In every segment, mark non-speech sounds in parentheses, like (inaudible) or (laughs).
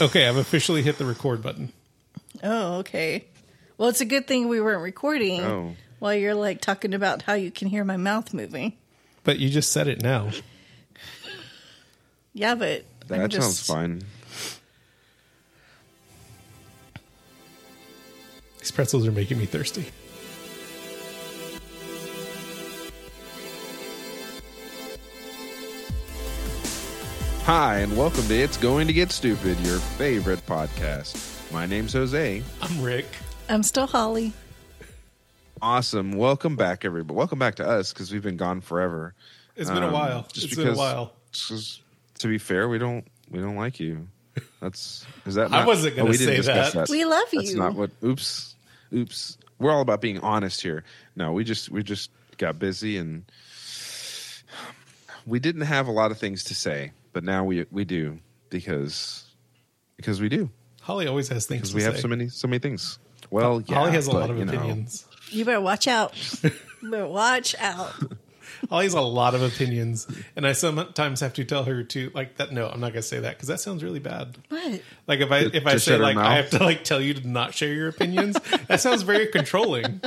Okay, I've officially hit the record button. Oh, okay. Well, it's a good thing we weren't recording Oh. while you're like talking about how you can hear my mouth moving. But you just said it now. Yeah, but I'm That just, sounds fine. These pretzels are making me thirsty. Hi, and welcome to It's Going to Get Stupid, your favorite podcast. My name's Jose. I'm Rick. I'm still Holly. Awesome. Welcome back, everybody. Welcome back to us because we've been gone forever. It's been a Um, while. just It's been a because- while. Just, to be fair, we don't we don't like you. That's is that? I Not, wasn't gonna oh, we didn't say discuss that. We love That's you. not what. Oops, oops. We're all about being honest here. No, we just we just got busy and we didn't have a lot of things to say, but now we we do because because we do Holly always has things because to we say. have so many so many things. Well, yeah, Holly has a but, lot of you know, opinions. You better watch out. (laughs) you better watch out. (laughs) Holly has a lot of opinions, and I sometimes have to tell her to like that. No, I'm not gonna say that because that sounds really bad. What? Like if I if I To say shut her like I have to like tell you to not share your opinions, that sounds very (laughs) controlling.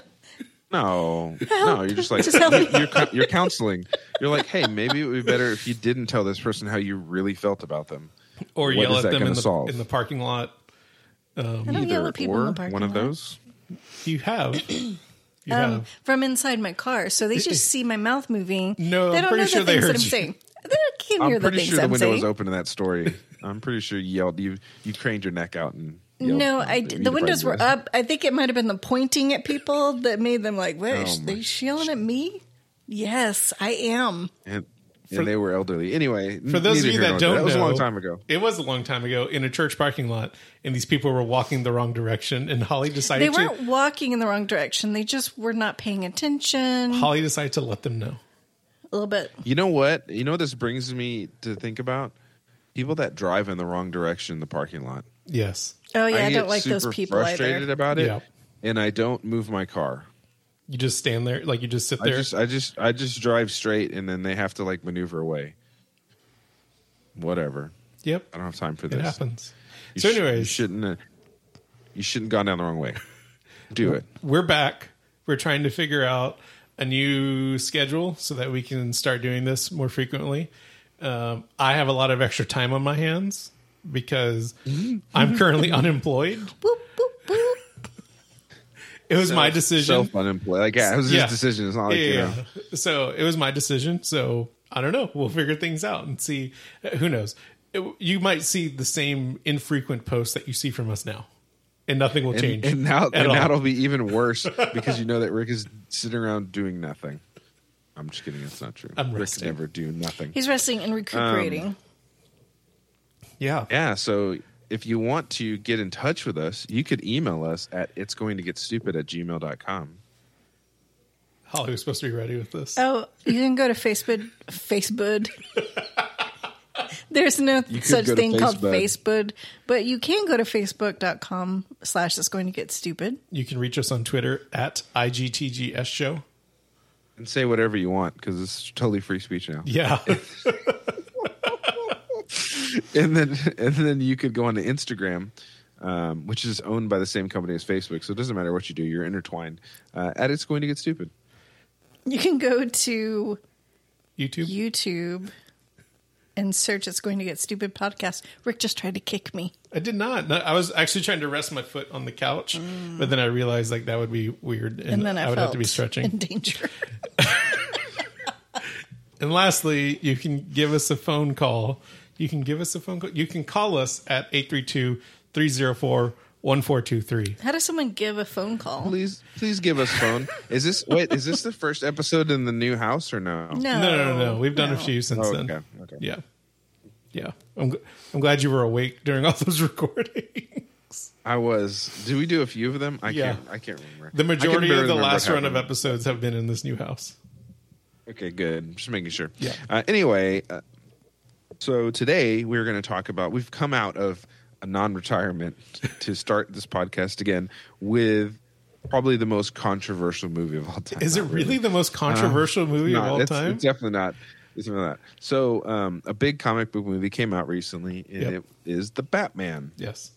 No, no, you're just like Just you're, you're you're counseling. You're like, hey, maybe it would be better if you didn't tell this person how you really felt about them. Or What yell at them in the solve? in the parking lot. I don't Either yell at people or in the parking one of lot. those. You have. (clears throat) You Um, have. from inside my car, so they just (laughs) see my mouth moving. No, they I'm don't pretty know sure the they things heard that I'm you. saying. They can't hear I'm the pretty things sure the I'm window saying. was open in that story. I'm pretty sure you yelled. You you craned your neck out and. Yelled, No, I You the windows were up. I think it might have been the pointing at people that made them like, "What? Oh is they yelling at me?" Yes, I am. and, For- they were elderly. Anyway, For those of you that don't there. that was a long time ago. It was a long time ago in a church parking lot, and these people were walking the wrong direction, and Holly decided They weren't to walking in the wrong direction. They just were not paying attention. Holly decided to let them know. A little bit. You know what? You know what this brings me to think about? People that drive in the wrong direction in the parking lot. Yes, Oh yeah, I, get don't like those people frustrated either. about it, Yeah. and I don't move my car. you just stand there, like you just sit there. I there. just, I just, I just drive straight, and then they have to like maneuver away. Whatever. yep, I don't have time for this. it this. happens. You so, sh- you shouldn't. Uh, you shouldn't gone down the wrong way. (laughs) Do it. we're back. We're trying to figure out a new schedule so that we can start doing this more frequently. Um, I have a lot of extra time on my hands because (laughs) I'm currently unemployed. Boop, boop, boop. It was my decision. Self unemployed. Like, yeah, it was Yeah. his decision. It's not like yeah, you know. yeah. So it was my decision. So I don't know. We'll figure things out and see. Who knows? It- you might see the same infrequent posts that you see from us now, and nothing will change. And, and now, at and all. now it'll be even worse because you (laughs) know that Rick is sitting around doing nothing. I'm just kidding. It's not true. I'm Rick resting. can never do nothing. He's resting and recuperating. Um, yeah. Yeah. So if you want to get in touch with us, you could email us at it's going to get stupid at gmail.com. Holly was supposed to be ready with this. oh, you can go to Facebook. Facebook. (laughs) There's no such thing called Facebook. Facebook, but you can go to facebook.com slash it's going to get stupid. You can reach us on Twitter at IGTGS Show. And say whatever you want because it's totally free speech now. Yeah. (laughs) (laughs) and then and then you could go on to Instagram, um, which is owned by the same company as Facebook. So it doesn't matter what you do, you're intertwined. Uh, at it's going to get stupid. You can go to YouTube. YouTube and search it's going to get stupid podcast. Rick just tried to kick me. I did not. No, I was actually trying to rest my foot on the couch, but then I realized like that would be weird, and, And then I, would felt have to be stretching. in danger. (laughs) And lastly, you can give us a phone call. You can give us a phone call. You can call us at 832 304 1423. How does someone give a phone call? Please, please give us phone. Is this wait? Is this the first episode in the new house or no? No, No, no, no, no. We've done a few since Oh, then. okay, okay. Yeah. Yeah. I'm, gl- I'm glad you were awake during all those (laughs) recordings. I was. Did we do a few of them? I Yeah. can't. I can't remember. The majority of the last run of episodes have been in this new house. Okay, good. Just making sure. Yeah. Uh, anyway, uh, so today we're going to talk about. We've come out of a non-retirement to start this podcast again with probably the most controversial movie of all time. Is it Not really the most controversial movie of all it's- time? It's definitely not. Like that. So, um, a big comic book movie came out recently, and Yep. it is the Batman. Yes.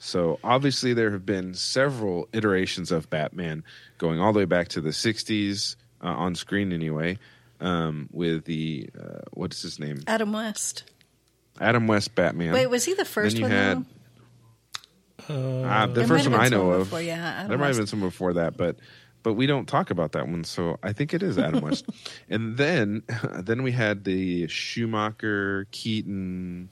So, obviously, there have been several iterations of Batman, going all the way back to the '60s uh, on screen, anyway. Um, with the uh, what's his name, Adam West. Adam West Batman. Wait, was he the first you one? had- though? Uh, the There first one I know of. before, yeah, Adam there might have been some before that, but but we don't talk about that one, so I think it is Adam (laughs) West. and then (laughs) then we had the Schumacher Keaton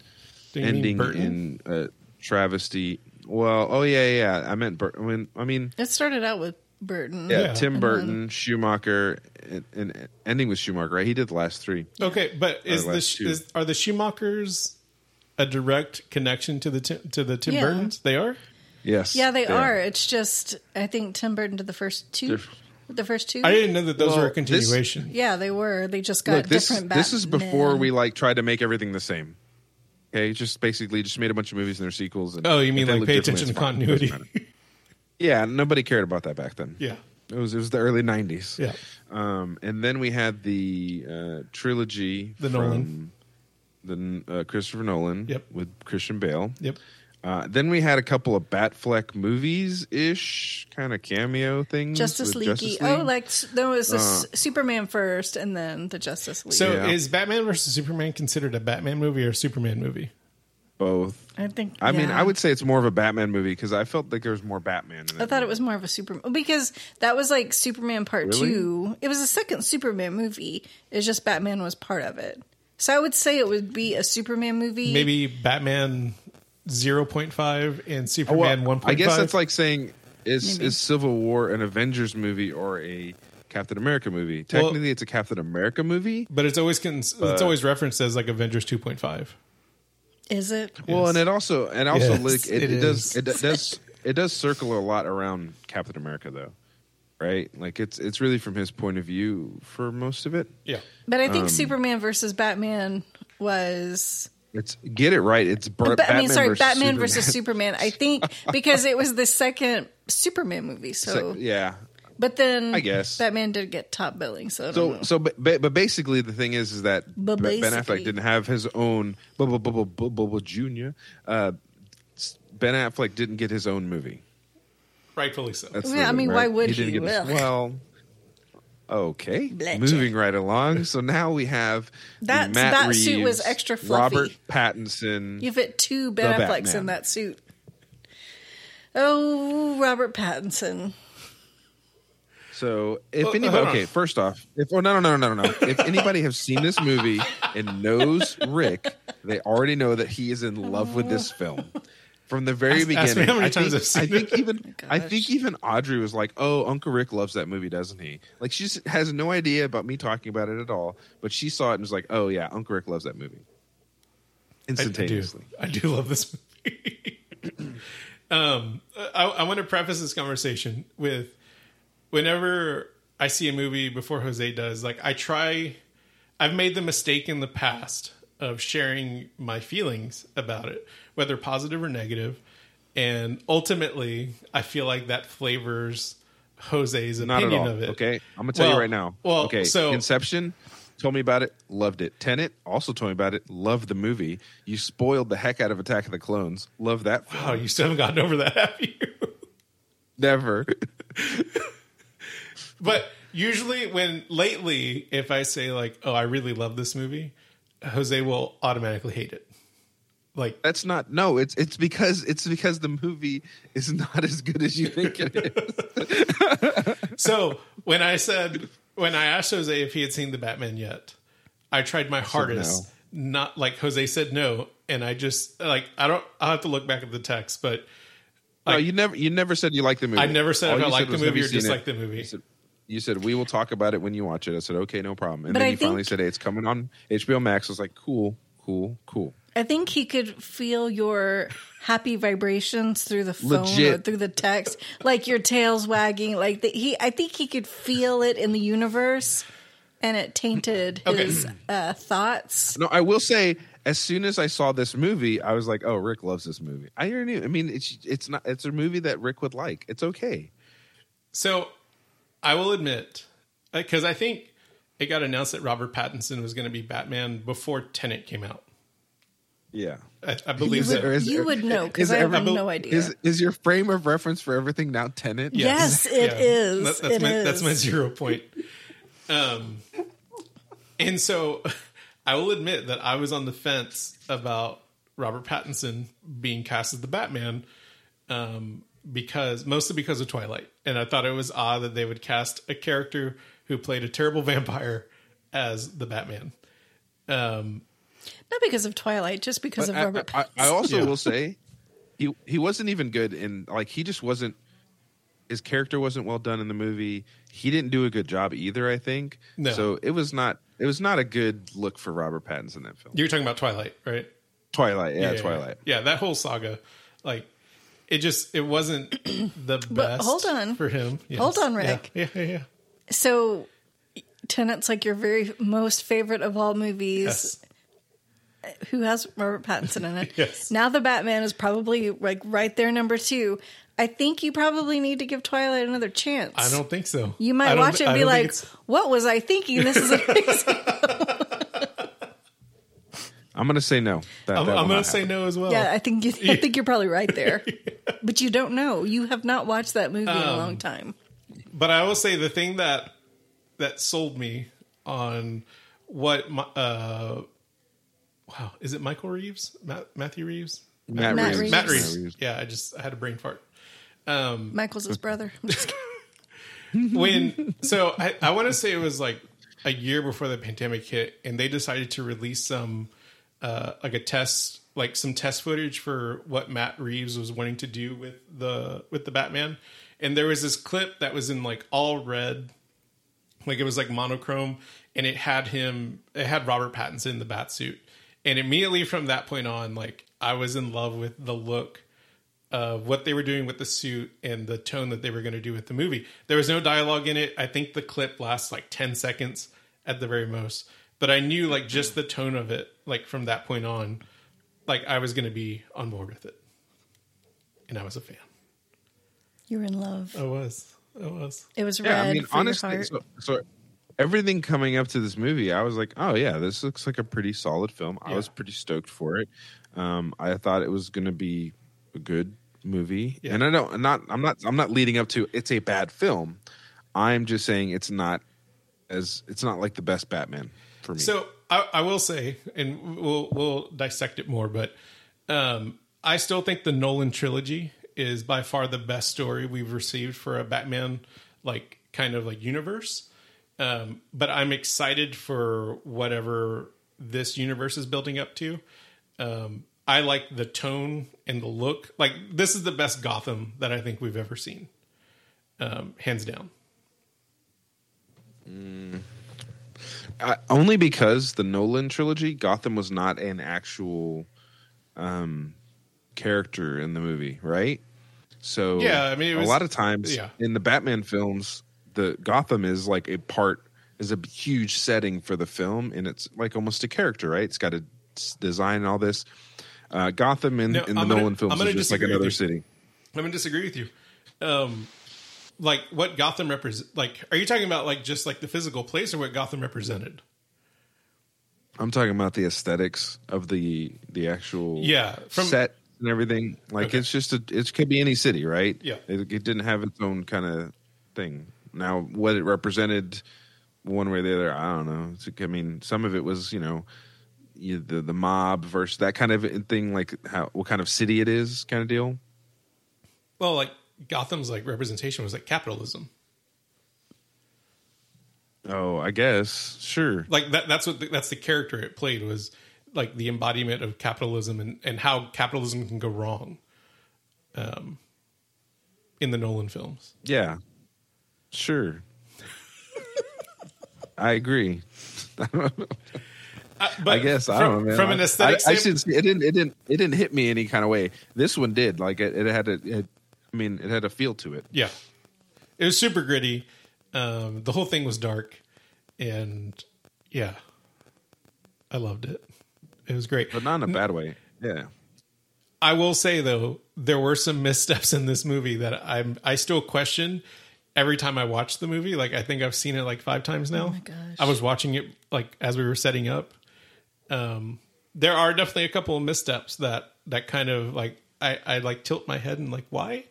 Do you mean ending Burton? in uh, travesty. Well, oh yeah, yeah. I meant Bur- when I mean It started out with Burton. yeah, Yeah. Tim And Burton, Schumacher, and, and ending with Schumacher. Right? He did the last three. Okay, but is Or the is, are the Schumachers a direct connection to the to the Tim Yeah. Burtons? They are. Yes, Yeah, they are. It's just I think Tim Burton did the first 2 They're- the first two. I didn't know that those Well, were a this- continuation. yeah, they were. They just got Look, this different. this is before we like tried to make everything the same. Okay, just basically just made a bunch of movies and their sequels. And oh, you mean like look pay attention to it's fine. It continuity? Doesn't matter. Yeah, nobody cared about that back then. yeah, It was it was the early '90s. yeah. Um, and then we had the uh, trilogy, The from the uh, Christopher Nolan, Yep. with Christian Bale. Yep. Uh, then we had a couple of Batfleck movies ish kind of cameo things. Justice with League. Oh, like there was the s Uh, Superman first, and then the Justice League. So Yeah. is Batman versus Superman considered a Batman movie or a Superman movie? Both. I think. I mean. I would say it's more of a Batman movie because I felt like there was more Batman. In I thought it was more of a Superman because that was like Superman Part Really? Two. It was the second Superman movie. It's just Batman was part of it. So I would say it would be a Superman movie. Maybe Batman 0.5 and Oh, well, Superman 1.5. I guess that's like saying is Maybe. is Civil War an Avengers movie or a Captain America movie? Technically, it's a Captain America movie. but it's always cons- it's always referenced as like Avengers 2.5. is it? Well, Yes. and it also and also Yes, like it, it it does it does it does circle a lot around Captain America though, right? Like it's it's really from his point of view for most of it. Yeah. But I think Um, Superman versus Batman was. It's get it right. It's Br- Ba- I mean, sorry, versus Batman Superman. versus Superman. I think (laughs) because it was the second Superman movie. So, So, yeah. But then I guess. Batman did get top billing. So, I don't So know. so but, but but basically the thing is is that But Ben Affleck didn't have his own Bubble Bubble Bubble Junior. Uh, Ben Affleck didn't get his own movie. Rightfully so. That's Yeah, the- I mean, why would didn't he? get his- Ugh. well, okay. Bletcha. Moving right along. So now we have That- Matt that Reeves, suit was extra fluffy. Robert Pattinson. You fit two Ben The Afflecks Batman. in that suit. Oh, Robert Pattinson. So if Well, anybody, hold on. okay, first off, if oh no no no no no no, if anybody has seen this movie and knows Rick, they already know that he is in love with this film. From the very Ask- beginning, ask me how many I times think, I've seen I think it. even I think even Audrey was like, "Oh, Uncle Rick loves that movie, doesn't he?" Like she has no idea about me talking about it at all, but she saw it and was like, "Oh yeah, Uncle Rick loves that movie." I- Instantaneously. I do. I do love this movie. (clears throat) um, I, I want to preface this conversation with whenever I see a movie before Jose does, like I try, I've made the mistake in the past of sharing my feelings about it, whether positive or negative, and ultimately, I feel like that flavors Jose's Not at opinion all. of it. Okay, I'm gonna tell Well- you right now. well, okay, so- Inception told me about it, loved it. Tenet also told me about it, loved the movie. You spoiled the heck out of Attack of the Clones, love that. Film. Oh, you still haven't gotten over that, have you? (laughs) Never. (laughs) But usually, when lately, if I say like, "Oh, I really love this movie," Jose will automatically hate it. Like, That's not. No, it's it's because it's because the movie is not as good as you think it is. (laughs) so when I said when I asked Jose if he had seen the Batman yet, I tried my hardest. Not like Jose said no, and I just like I don't. I'll have to look back at the text, but no, you never. You never said you liked the movie. I never said All if I liked the movie or seen it?" disliked the movie. You said, we will talk about it when you watch it. I said okay, no problem. And But then I you finally said, "Hey, it's coming on HBO Max." I was like, "Cool, cool, cool." I think he could feel your happy vibrations through the phone or through the text, like your tail's wagging. Like the, he, I think he could feel it in the universe, and it tainted Okay. his uh, thoughts. No, I will say, as soon as I saw this movie, I was like, "Oh, Rick loves this movie." I already knew. I mean, it's it's not. It's a movie that Rick would like. It's okay. So I will admit, because I think it got announced that Robert Pattinson was going to be Batman before Tenet came out. Yeah. I, I believe would- so. Is- You would know because I have every- no idea. Is is your frame of reference for everything now Tenet? Yes, it Yeah. is. That- that's It my is. that's my zero point. Um, and so (laughs) I will admit that I was on the fence about Robert Pattinson being cast as the Batman, um, because mostly because of Twilight, and I thought it was odd that they would cast a character who played a terrible (laughs) vampire as the Batman. Um, Not because of Twilight, just because of I, Robert I, I also Yeah. will (laughs) say he he wasn't even good in like he just wasn't his character wasn't well done in the movie. He didn't do a good job either, I think. No. So it was not it was not a good look for Robert Pattinson in that film. you're talking about Twilight, right? Twilight, yeah, Twilight. Yeah, that whole saga, like it just it wasn't (clears throat) the best. But hold on. for him. Yes. Hold on, Rick. Yeah, yeah, yeah. So, Tenet's like your very most favorite of all movies. Yes. Uh, who has Robert Pattinson in it? (laughs) Yes. Now the Batman is probably like right there, number two. I think you probably need to give Twilight another chance. I don't think so. You might watch thi- it and be like, "What was I thinking? This is amazing." (laughs) I'm gonna say no. That, I'm, that I'm going to say happen. no as well. yeah, I think you, I think you're probably right there, (laughs) but you don't know. You have not watched that movie in a Um, long time. But I will say the thing that that sold me on what my, uh wow is it Michael Reeves Matt, Matthew Reeves Matt, Matt Reeves. Reeves. Matt Matt Reeves. Reeves. yeah I just I had a brain fart um Michael's his brother. I'm just kidding. (laughs) when so I, I want to say it was like a year before the pandemic hit and they decided to release some uh like a test like some test footage for what Matt Reeves was wanting to do with the with the Batman and there was this clip that was in like all red like it was like monochrome and it had him it had Robert Pattinson in the bat suit and immediately from that point on like I was in love with the look of what they were doing with the suit and the tone that they were going to do with the movie. There was no dialogue in it. I think the clip lasts like 10 seconds at the very most. But I knew like just the tone of it, like from that point on, like I was going to be on board with it. And I was a fan. You were in love. I was. I was. It was red Yeah, I mean, for honestly, your heart. so, so everything coming up to this movie, I was like, oh yeah, this looks like a pretty solid film. I was pretty stoked for it. Um, I thought it was going to be a good movie, Yeah. and I don't, I'm not, I'm not, I'm not leading up to it's a bad film. I'm just saying it's not as it's not like the best Batman for me. So I, I will say, and we'll we'll dissect it more, but um, I still think the Nolan trilogy is by far the best story we've received for a Batman like kind of like universe. Um, but I'm excited for whatever this universe is building up to. Um, I like the tone and the look. Like this is the best Gotham that I think we've ever seen, um, hands down. I, only because the Nolan trilogy, Gotham was not an actual um, character in the movie, right? So Yeah, I mean, was- a lot of times yeah. in the Batman films, the Gotham is like a part is a huge setting for the film, and it's like almost a character, right? It's got a design and all this. Uh, Gotham in, No, in the gonna- Nolan films is just like another city. I'm gonna disagree with you. Um, like what Gotham represent? Like, are you talking about like just like the physical place, or what Gotham represented? I'm talking about the aesthetics of the the actual Yeah, from- set and everything. Like Okay. it's just a it could be any city, right? Yeah. it, it didn't have its own kind of thing. Now, what it represented, one way or the other, I don't know. It's, I mean, some of it was you know. You, the the mob versus that kind of thing, like how what kind of city it is, kind of deal. Well, like Gotham's like representation was like capitalism. Oh, I guess sure. Like that. That's what the, that's the character it played was like the embodiment of capitalism and and how capitalism can go wrong. Um, in the Nolan films. Yeah, sure. I agree. I, (laughs) but I guess I don't know. Man. From an I- aesthetic, I, I standpoint- should. It didn't. It didn't. It didn't hit me any kind of way. This one did. Like it, it had a. It, I mean, it had a feel to it. Yeah, it was super gritty. Um, the whole thing was dark, and yeah, I loved it. It was great. but not in a bad way. Yeah. I will say though, there were some missteps in this movie that I'm I still question every time I watch the movie. Like I think I've seen it like five times now. Oh my gosh. I was watching it like as we were setting up. Um, there are definitely a couple of missteps that that kind of like I, I like tilt my head and like why.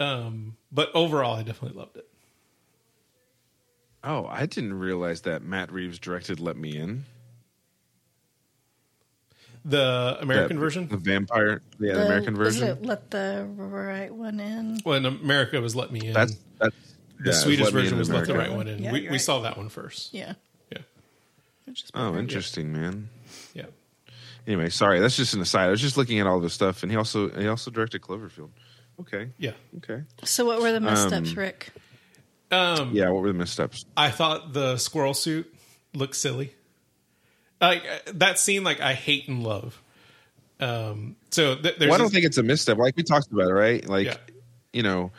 Um, but overall, I definitely loved it. Oh, I didn't realize that Matt Reeves directed Let Me In. The American That- version. The vampire. Yeah, the, The- American was version. it let the right one in? Well, in America, it was "Let Me In." That's that's the yeah, Swedish Let version in was "Let the Right One In." Yeah, we, you're we saw that one first. Yeah. Yeah, Oh, better. interesting, man. yeah. Anyway, sorry, that's just an aside. I was just looking at all this stuff, and he also he also directed Cloverfield. Okay, Yeah. okay, So what were the missteps, Um, Rick? Um, yeah. What were the missteps? I thought the squirrel suit looked silly. Like uh, that scene, like I hate and love. Um, so th- there's Well, I don't this- think it's a misstep. Like we talked about, it, right? Like Yeah. you know,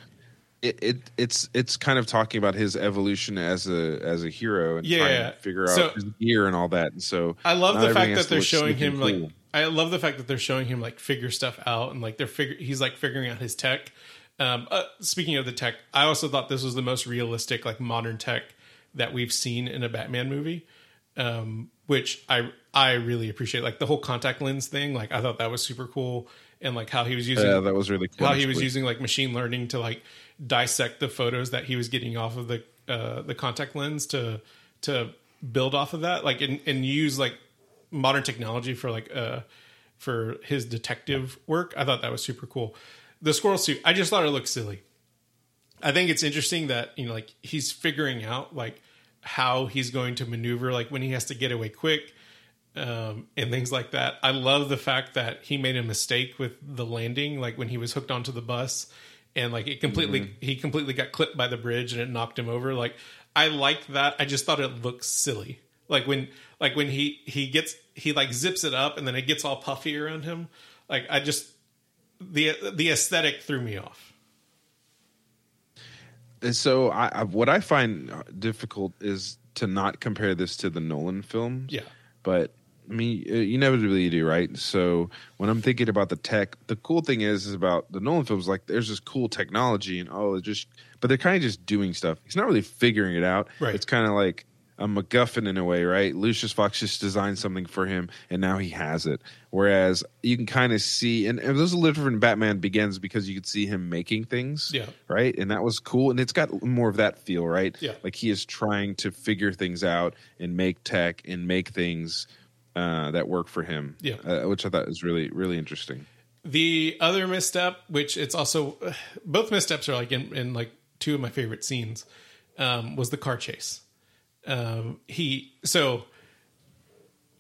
it, it it's it's kind of talking about his evolution as a as a hero and Yeah, trying yeah. to figure out his gear and all that. And so I love the fact that they're showing sleek and him like. I love the fact that they're showing him like figure stuff out and like they're figure. He's like figuring out his tech. Um, uh, speaking of the tech, I also thought this was the most realistic, like modern tech that we've seen in a Batman movie, um, which I I really appreciate. Like the whole contact lens thing, like I thought that was super cool, and like how he was using Yeah, that was really cool. how he was using like machine learning to like dissect the photos that he was getting off of the uh, the contact lens to to build off of that like and, and use like modern technology for like uh for his detective work i thought that was super cool the squirrel suit i just thought it looked silly i think it's interesting that you know like he's figuring out like how he's going to maneuver like when he has to get away quick um, and things like that. I love the fact that he made a mistake with the landing, like when he was hooked onto the bus, and like it completely he completely got clipped by the bridge and it knocked him over. Like I liked that. I just thought it looked silly. Like when like when he he gets he like zips it up and then it gets all puffy around him. Like I just the the aesthetic threw me off. And so I, I what I find difficult is to not compare this to the Nolan films. Yeah. but I mean, uh, inevitably you do, right? So when I'm thinking about the tech, the cool thing is, is about the Nolan films. Like, there's this cool technology, and oh, it just, but they're kind of just doing stuff. He's not really figuring it out. Right. It's kind of like a MacGuffin in a way, right? Lucius Fox just designed something for him, and now he has it. Whereas you can kind of see, and, and those a little different. Batman Begins because you could see him making things, Yeah. right, and that was cool, and it's got more of that feel, right? Yeah. like he is trying to figure things out and make tech and make things uh, that work for him. Yeah. uh, which I thought was really really interesting. The other misstep, which it's also (sighs) both missteps are like in, in like two of my favorite scenes, um, was the car chase. Um, he so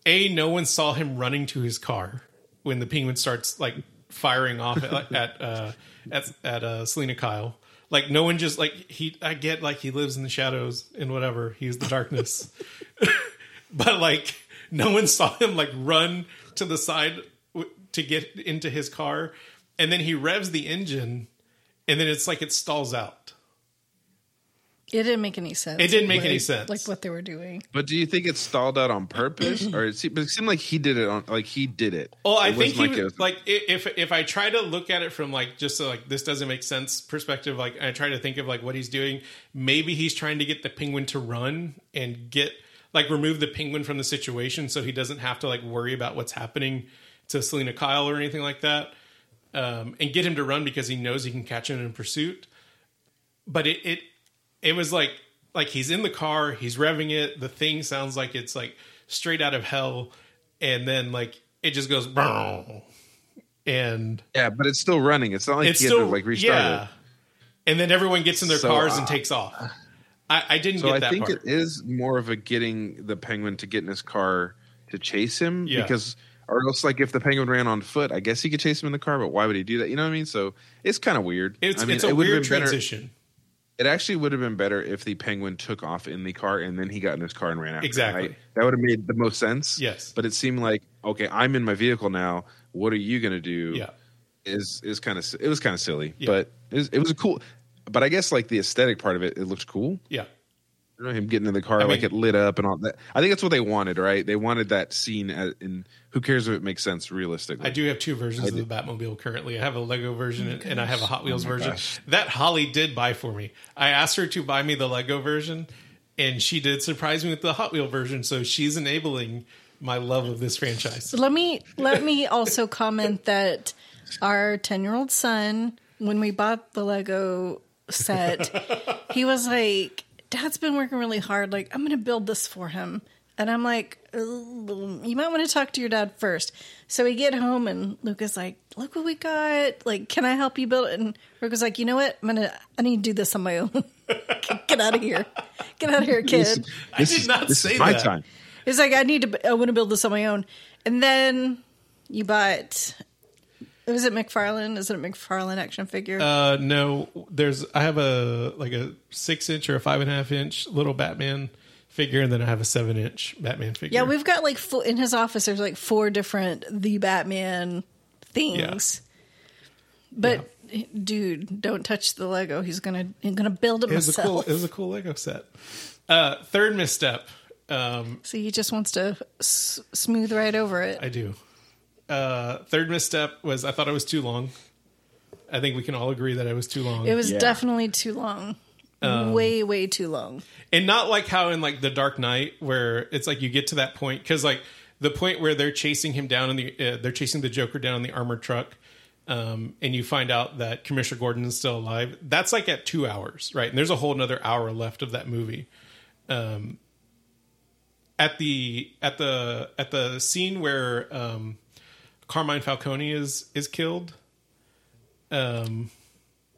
a no one saw him running to his car when the penguin starts like firing off at at uh, at, at uh, Selina Kyle. Like no one just like he. I get like he lives in the shadows and whatever. He's the darkness, (laughs) but like no one saw him like run to the side w- to get into his car, and then he revs the engine, and then it's like it stalls out. It didn't make any sense. It didn't make like- any sense. Like what they were doing. But do you think it stalled out on purpose, or it seemed, it seemed like he did it on like he did it? Well, I It think he a- was, like if if I try to look at it from like just so, like this doesn't make sense perspective, like I try to think of like what he's doing. Maybe he's trying to get the penguin to run and get like remove the penguin from the situation, so he doesn't have to like worry about what's happening to Selina Kyle or anything like that, um, and get him to run because he knows he can catch him in pursuit. But it it it was like like he's in the car, he's revving it. The thing sounds like it's like straight out of hell, and then like it just goes, and yeah, but it's still running. It's not like it's he had to like restart yeah. it. And then everyone gets in their So, cars and uh, takes off. I, I didn't So get I think part. it is more of a getting the penguin to get in his car to chase him Yeah. because or else like if the penguin ran on foot, I guess he could chase him in the car, but why would he do that? You know what I mean? So it's kind of weird. it's I mean, it's a it weird been better- transition. It actually would have been better if the penguin took off in the car and then he got in his car and ran out. Exactly. right? That would have made the most sense. Yes. But it seemed like okay, I'm in my vehicle now. What are you going to do? Yeah. Is is kind of it was kind of silly, Yeah. but it was, it was a cool. But I guess like the aesthetic part of it, it looked cool. Yeah. You know, him getting in the car, I like mean- it lit up and all that. I think that's what they wanted, right? They wanted that scene, at, and who cares if it makes sense realistically? I do have two versions I of the. Batmobile currently. I have a Lego version oh and- and I have a Hot Wheels Oh version. gosh. That Holly did buy for me. I asked her to buy me the Lego version, and she did surprise me with the Hot Wheel version. So she's enabling my love of this franchise. Let me let me also comment that our ten year old son, when we bought the Lego set, he was like, "Dad's been working really hard. Like, I'm going to build this for him." And I'm like, "You might want to talk to your dad first. So we get home, and Luca's like, "Look what we got! Like, can I help you build it?" And Rick was like, "You know what? I'm gonna. I need to do this on my own. (laughs) get out of here. Get out of here, kid." I did not this say is my that. time. It's like I need to. I want to build this on my own. And then you bought. Was it McFarlane? Is it a McFarlane action figure? Uh, no, there's I have a like a six inch or a five and a half inch little Batman figure, and then I have a seven inch Batman figure. yeah, we've got like four, in his office. There's like four different the Batman things. But dude, don't touch the Lego. He's gonna he's gonna build it, it a cool it was a cool Lego set. Uh, third misstep. Um, so he just wants to s- smooth right over it. I do. Uh, third misstep was I thought it was too long. I think we can all agree that it was too long. it was Yeah. definitely too long. Um, way way too long. and not like how in like the Dark Knight where it's like you get to that point because like the point where they're chasing him down in the uh, they're chasing the Joker down in the armored truck, um, and you find out that Commissioner Gordon is still alive. That's like at two hours, right? And there's a whole another hour left of that movie. Um, at the at the at the scene where um, Carmine Falcone is is killed. Um,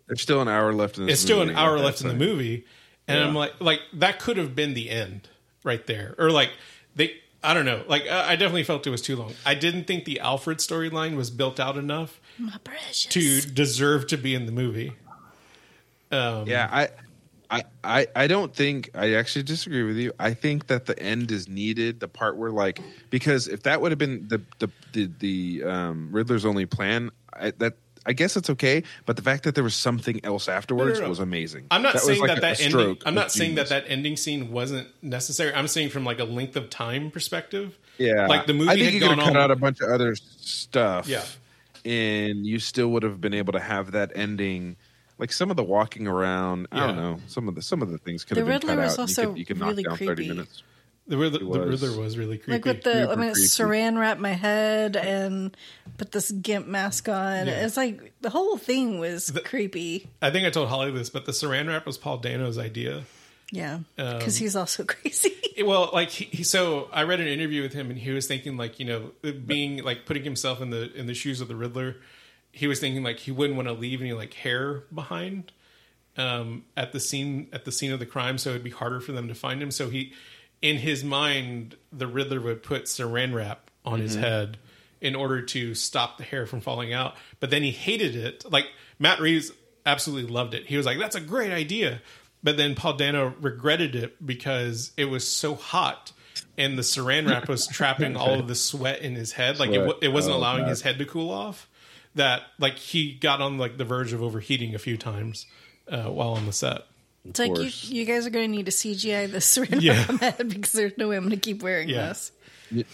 There's still an hour left in this it's still an hour left in the movie. And i'm like like that could have been the end right there. Or like they i don't know. Like i I definitely felt it was too long. I didn't think the alfred storyline was built out enough My precious. to deserve to be in the movie. Um Yeah, I, I, I, I don't think I actually disagree with you. I think that the end is needed. The part where like because if that would have been the the the, the um, Riddler's only plan, I, that I guess it's okay. But the fact that there was something else afterwards no. was amazing. I'm not was saying like that a- that a ending. I'm not saying that genius. that ending scene wasn't necessary. I'm saying from like a length of time perspective. Yeah, like the movie I think had you could have cut on- out a bunch of other stuff. Yeah. and you still would have been able to have that ending. Like some of the walking around, I don't know. Some of the some of the things could The have been Riddler cut was out. also you could, you could really knock down thirty creepy. minutes. The Riddler, It the was. Riddler was really creepy. like with the I'm Super gonna creepy. saran wrap my head and put this gimp mask on. Yeah. It's like the whole thing was creepy. I think I told Holly this, but the Saran wrap was Paul Dano's idea. Yeah, Um, because he's also (laughs) crazy. (laughs) Well like he, he so i read an interview with him and he was thinking like you know being like putting himself in the in the shoes of the riddler he was thinking like he wouldn't want to leave any like hair behind um at the scene at the scene of the crime so it'd be harder for them to find him. So he in his mind the riddler would put saran wrap on his head in order to stop the hair from falling out. But then he hated it. Like matt reeves absolutely loved it. He was like that's a great idea. But then Paul Dano regretted it because it was so hot and the saran wrap was (laughs) trapping all of the sweat in his head. Like it, it wasn't Oh, allowing his head to cool off. That like he got on like the verge of overheating a few times uh, while on the set. It's like you, you guys are going to need to CGI this (laughs) saran Yeah. my head because there's no way I'm going to keep wearing Yeah. this.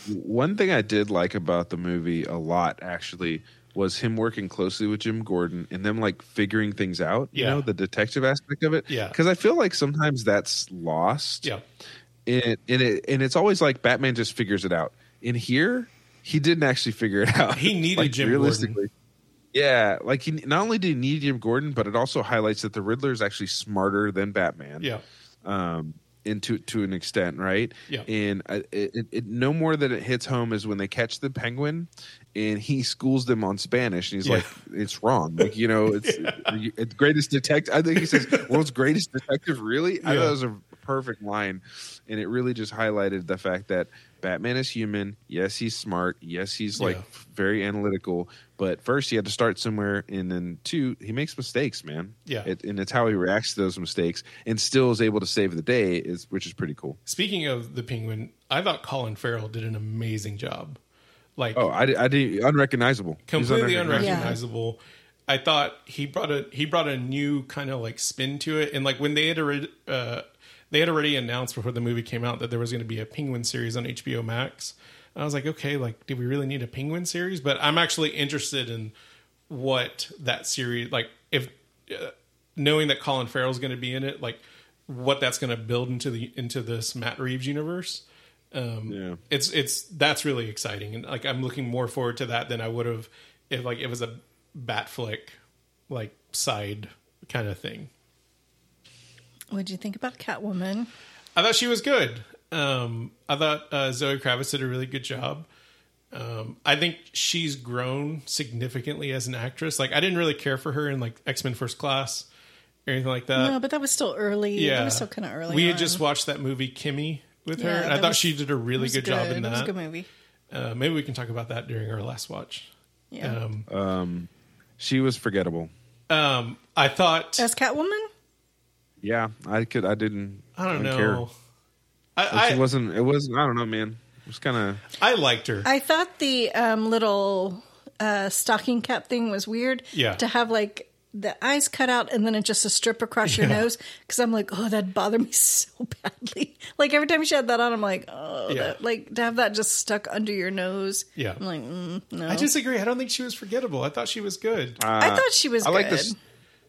One thing I did like about the movie a lot actually was him working closely with Jim Gordon and them like figuring things out. You Yeah. know, the detective aspect of it. Yeah. Because I feel like sometimes that's lost. Yeah, And, and it and it's always like Batman just figures it out. In here, he didn't actually figure it (laughs) out. He needed Like, Jim realistically. Yeah, like he not only did he need Jim Gordon, but it also highlights that the Riddler is actually smarter than Batman yeah, um, into to an extent, right? Yeah. And it, it, it no more that it hits home is when they catch the penguin, and he schools them on Spanish, and he's Yeah. like, "It's wrong." Like you know, it's, (laughs) it's greatest detective. I think he says, "World's greatest detective." Really, I thought it was a perfect line, and it really just highlighted the fact that Batman is human. Yes, he's smart. Yes, he's like Yeah. very analytical. But first, he had to start somewhere, and then two, he makes mistakes, man. Yeah. It, and it's how he reacts to those mistakes, and still is able to save the day, is which is pretty cool. Speaking of the penguin, I thought Colin Farrell did an amazing job. Like Oh, I, I did unrecognizable, completely unrecognizable. unrecognizable. I thought he brought a he brought a new kind of like spin to it, and like when they had ori- uh, they had already announced before the movie came out that there was going to be a Penguin series on HBO Max. I was like, okay, like, do we really need a Penguin series? But I'm actually interested in what that series, like, if uh, knowing that Colin Farrell's going to be in it, like, what that's going to build into the into this Matt Reeves universe. Um, Yeah. it's it's that's really exciting, and like I'm looking more forward to that than I would have if like it was a bat flick like side kind of thing. What do you think about Catwoman? I thought she was good. Um, I thought uh, Zoe Kravitz did a really good job. Um, I think she's grown significantly as an actress. Like I didn't really care for her in like X Men First Class or anything like that. no, but that was still early. yeah, that was still kind of early. We had on. just watched that movie Kimi with her, and I thought was- she did a really was good, job in It was a that. good movie. Uh, maybe we can talk about that during our last watch. Yeah. Um, She was forgettable. um, I thought As Catwoman, Yeah, I could. I didn't. I don't know. care. I, It I, wasn't. It wasn't. I don't know, man. It was kind of. I liked her. I thought the um, little uh, stocking cap thing was weird. Yeah. To have like the eyes cut out and then it just a strip across your Yeah. nose because I'm like, oh, that bothered me (laughs) so badly. Like every time she had that on, I'm like, oh, Yeah. that, like to have that just stuck under your nose. Yeah. I'm like, mm, no. I disagree. I don't think she was forgettable. I thought she was good. I thought she was I like this.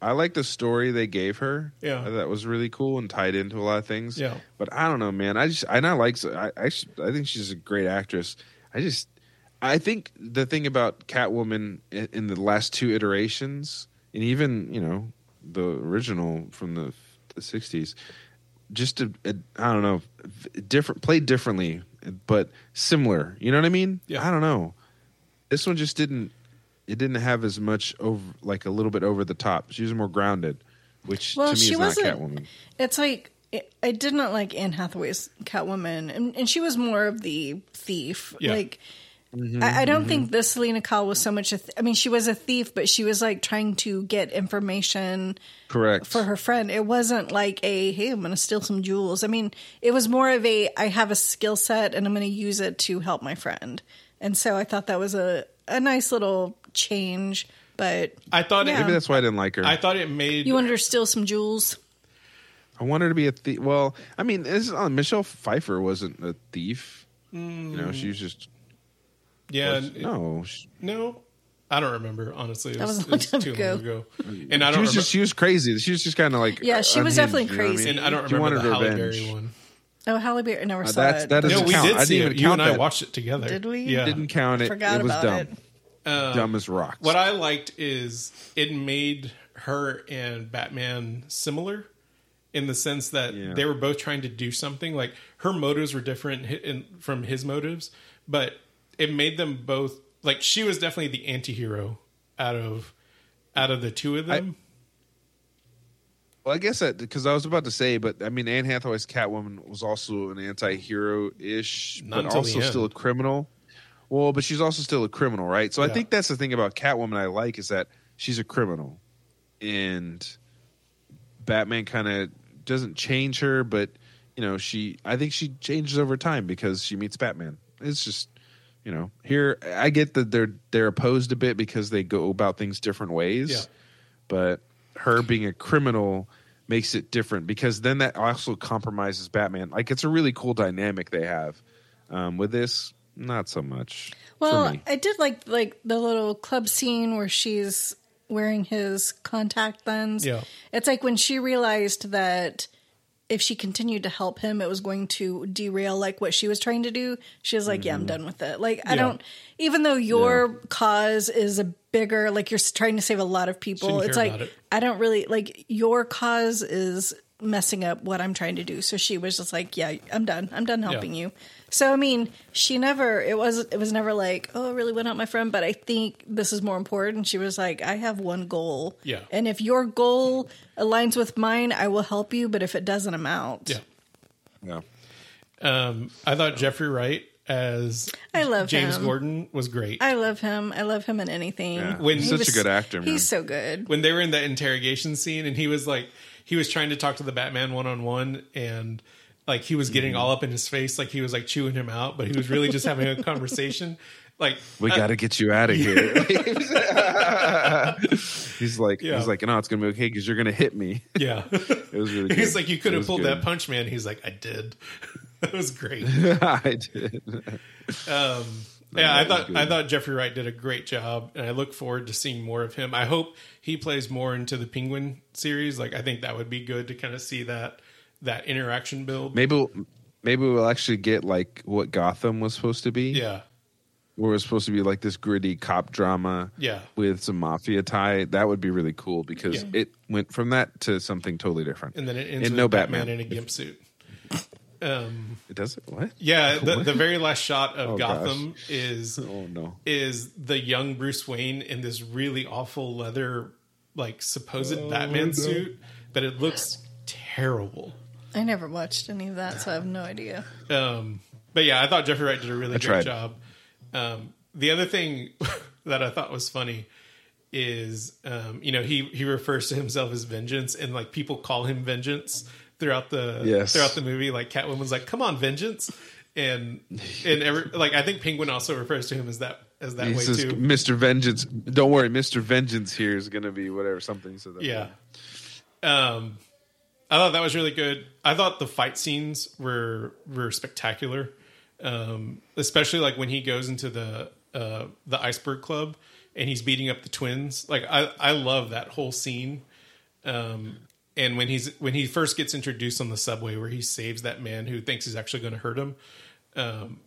I like the story they gave her. Yeah. that was really cool and tied into a lot of things. Yeah. but I don't know, man. I just I not like. I I, sh- I think she's a great actress. I just I think the thing about Catwoman in, in the last two iterations, and even you know the original from the the sixties, just a, a, I don't know, different played differently, but similar. You know what I mean? Yeah. I don't know. This one just didn't. It didn't have as much over, like a little bit over the top. She was more grounded, which Well, to me she is not Catwoman. It's like it, I did not like Anne Hathaway's Catwoman, and, and she was more of the thief. Yeah. Like Mm-hmm, I, I don't think this Selina Kyle was so much. A th- I mean, she was a thief, but she was like trying to get information Correct. for her friend. It wasn't like a hey, I'm going to steal some jewels. I mean, it was more of a I have a skill set and I'm going to use it to help my friend. And so I thought that was a a nice little change. But I thought Yeah. Maybe that's why I didn't like her. I I, thought it made you wanted her to steal some jewels. I want her to be a thief. Well, I mean, this, is, uh, Michelle Pfeiffer wasn't a thief. You know, she was just yeah was- no. She, no I don't remember honestly. It That was, was a long it was time too ago. long ago, and I don't was remember. just she was crazy. She was just kind of like Yeah, she was unhinged, definitely you know I mean? crazy. and I don't She remember the Halle revenge. Berry one. Oh, Halle Berry, I never Uh, saw that's- it. that No, doesn't we count. did I didn't it. even You count and I watched it together. Did we? Yeah. Didn't count it. Forgot it was about dumb. it. Um, dumb as rocks. What I liked is it made her and Batman similar in the sense that Yeah. they were both trying to do something. Like her motives were different in, from his motives, but it made them both like she was definitely the anti-hero out of out of the two of them. Well, I guess that because I was about to say, but I mean, Anne Hathaway's Catwoman was also an anti-hero ish, but also still a criminal. Well, but she's also still a criminal, right? So I think that's the thing about Catwoman I like is that she's a criminal, and Batman kind of doesn't change her, but you know, she I think she changes over time because she meets Batman. It's just you know, here I get that they're they're opposed a bit because they go about things different ways Yeah. but her being a criminal makes it different because then that also compromises Batman. Like it's a really cool dynamic they have. Um, with this, not so much. for Well, me. I did like like the little club scene where she's wearing his contact lens. Yeah. It's like when she realized that if she continued to help him, it was going to derail like what she was trying to do. She was like, "Yeah, I'm mm-hmm. done with it." Like, I Yeah. don't. Even though your cause is a bigger, like you're trying to save a lot of people, it's like it. I don't really like your cause is messing up what I'm trying to do. So she was just like, "Yeah, I'm done. I'm done helping you." So I mean, she never. It was. It was never like, "Oh, I really went out my friend." But I think this is more important. She was like, "I have one goal, Yeah. and if your goal aligns with mine, I will help you. But if it doesn't amount, Yeah. yeah. Um, I thought Jeffrey Wright as I love James him. Gordon was great. I love him. I love him in anything. Yeah. When- he's He such a good actor, man. He's so good. when they were in that interrogation scene and he was like he was trying to talk to the batman one-on-one and like he was getting Mm-hmm. all up in his face like he was like chewing him out but he was really just having a (laughs) conversation Like We uh, got to get you out of here. (laughs) (laughs) he's like, Yeah. he's like, no, it's gonna be okay because you're gonna hit me. yeah. It was really. He's like, you could have pulled good. that punch, man. He's like, I did. that was great. I did. Um, yeah, I thought. I thought Jeffrey Wright did a great job, and I look forward to seeing more of him. I hope he plays more into the Penguin series. Like, I think that would be good to kind of see that that interaction build. Maybe, we'll, maybe we'll actually get like what Gotham was supposed to be. Yeah, where it was supposed to be like this gritty cop drama. Yeah. with some mafia tie. That would be really cool because Yeah. it went from that to something totally different. and then it ends And no Batman, Batman. in a gimp suit. Um, It does it. What? yeah, (laughs) the, the very last shot of Oh, Gotham is Oh no. is the young Bruce Wayne in this really awful leather, like supposed Oh, Batman suit, but it looks terrible. I never watched any of that, so I have no idea. Um, but yeah, I thought Jeffrey Wright did a really I great tried. job. Um, the other thing (laughs) that I thought was funny is, um, you know, he he refers to himself as Vengeance, and like people call him Vengeance throughout the Yes. throughout the movie. Like Catwoman's like, "Come on, Vengeance," and and every like I think Penguin also refers to him as that as that He way says, too. "Mr. Vengeance, don't worry, Mr. Vengeance here is going to be whatever something." So that Yeah. Um, I thought that was really good. I thought the fight scenes were were spectacular, um, especially like when he goes into the uh, the iceberg club and he's beating up the twins. Like I I love that whole scene. Um, and when he's when he first gets introduced on the subway, where he saves that man who thinks he's actually going to hurt him, um,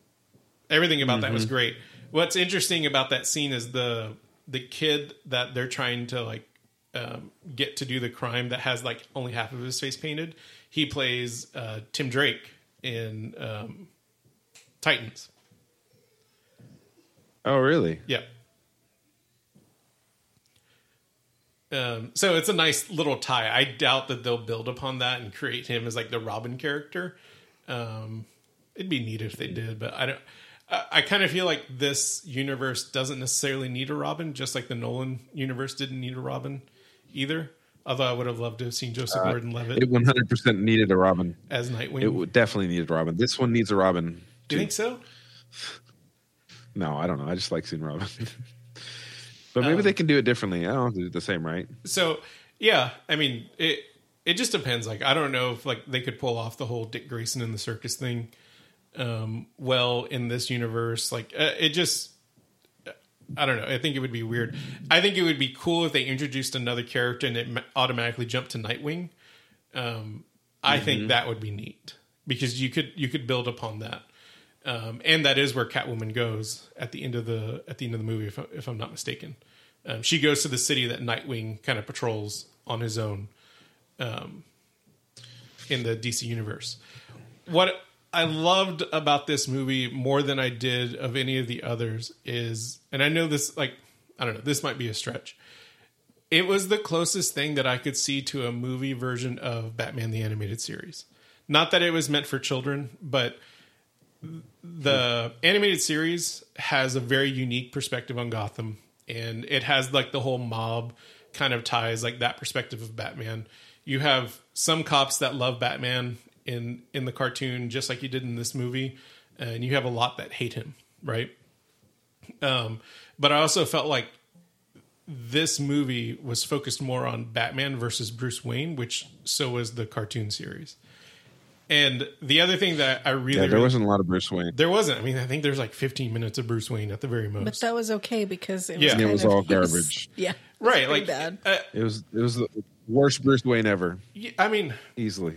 everything about that was great. What's interesting about that scene is the the kid that they're trying to like um, get to do the crime that has like only half of his face painted. He plays uh, Tim Drake in um, Titans. Oh, really? Yeah. Um, so it's a nice little tie. I doubt that they'll build upon that and create him as like the Robin character. Um, it'd be neat if they did, but I don't. I, I kind of feel like this universe doesn't necessarily need a Robin, just like the Nolan universe didn't need a Robin either. Although I would have loved to have seen Joseph Gordon-Levitt It 100% needed a Robin. as Nightwing. It definitely needed a Robin. This one needs a Robin. Do you think so? No, I don't know. I just like seeing Robin. (laughs) but maybe Um, they can do it differently. I don't do the same, right? So yeah, I mean it. It just depends. Like I don't know if like they could pull off the whole Dick Grayson in the circus thing um, well in this universe. Like uh, it just. I don't know. I think it would be weird. I think it would be cool if they introduced another character and it automatically jumped to Nightwing. Um, I think that would be neat because you could you could build upon that, um, and that is where Catwoman goes at the end of the at the end of the movie, if, I, if I'm not mistaken. Um, she goes to the city that Nightwing kind of patrols on his own um, in the DC universe. What I loved about this movie more than I did of any of the others is, and I know this, like, I don't know, this might be a stretch. It was the closest thing that I could see to a movie version of Batman the Animated Series. Not that it was meant for children, but the animated series has a very unique perspective on Gotham, and it has like the whole mob kind of ties like that perspective of Batman. You have some cops that love Batman in in the cartoon, just like you did in this movie, and you have a lot that hate him, right? Um, but I also felt like this movie was focused more on Batman versus Bruce Wayne, which so was the cartoon series. And the other thing that I really, Yeah, there really- wasn't a lot of Bruce Wayne. there wasn't. I mean, I think there's like 15 minutes of Bruce Wayne at the very most. But that was okay because it was Yeah. kind It was of- all (laughs) he was- garbage. yeah, it was right? Like, bad. uh, It was it was the worst Bruce Wayne ever, I mean, easily.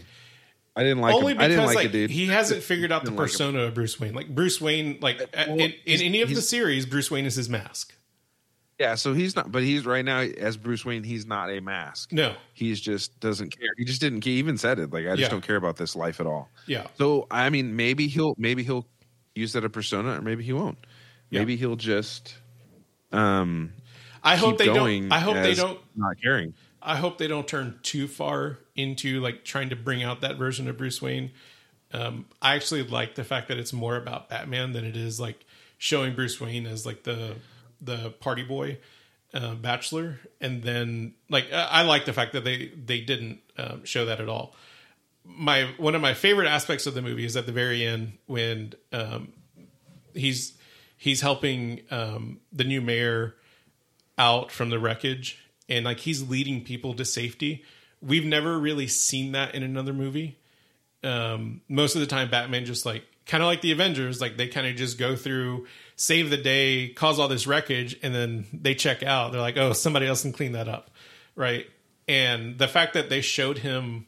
I didn't like only him. I because didn't like like it, dude. he hasn't figured out the Didn't like him. persona of Bruce Wayne. Like Bruce Wayne, like uh, Well, in, in any of the series, Bruce Wayne is his mask. Yeah, so he's not. But he's right now as Bruce Wayne. He's not a mask. No, He's just doesn't care. He just didn't. He even said it. Like I just Yeah. don't care about this life at all. yeah, So I mean, maybe he'll maybe he'll use that a persona, or maybe he won't. Yeah. Maybe he'll just um I hope keep they going. don't. I hope they don't. not caring. I hope they don't turn too far into like trying to bring out that version of Bruce Wayne. Um, I actually like the fact that it's more about Batman than it is like showing Bruce Wayne as like the the party boy uh, bachelor, and then like I I like the fact that they they didn't um, show that at all. My one of my favorite aspects of the movie is at the very end when um, he's he's helping um, the new mayor out from the wreckage, and like he's leading people to safety. We've never really seen that in another movie. Um, most of the time, Batman just like kind of like the Avengers, like they kind of just go through, save the day, cause all this wreckage, and then they check out. They're like, oh, somebody else can clean that up, right? And the fact that they showed him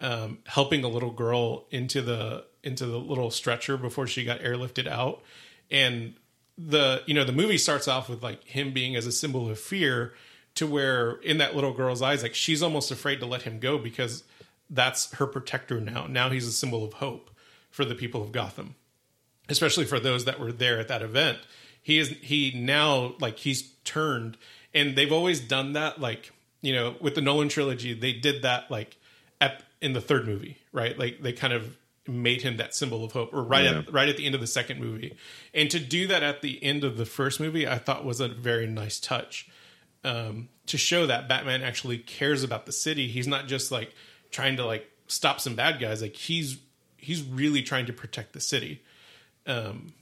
um, helping a little girl into the into the little stretcher before she got airlifted out, and the you know the movie starts off with like him being as a symbol of fear to where in that little girl's eyes like she's almost afraid to let him go because that's her protector now. Now he's a symbol of hope for the people of gotham especially for those that were there at that event. He is he now like he's turned and they've always done that like you know with the nolan trilogy they did that like at in the third movie right? Like they kind of made him that symbol of hope or right Yeah. at right at the end of the second movie. And to do that at the end of the first movie i thought was a very nice touch um, to show that batman actually cares about the city. He's not just like trying to like stop some bad guys. Like he's he's really trying to protect the city. Um,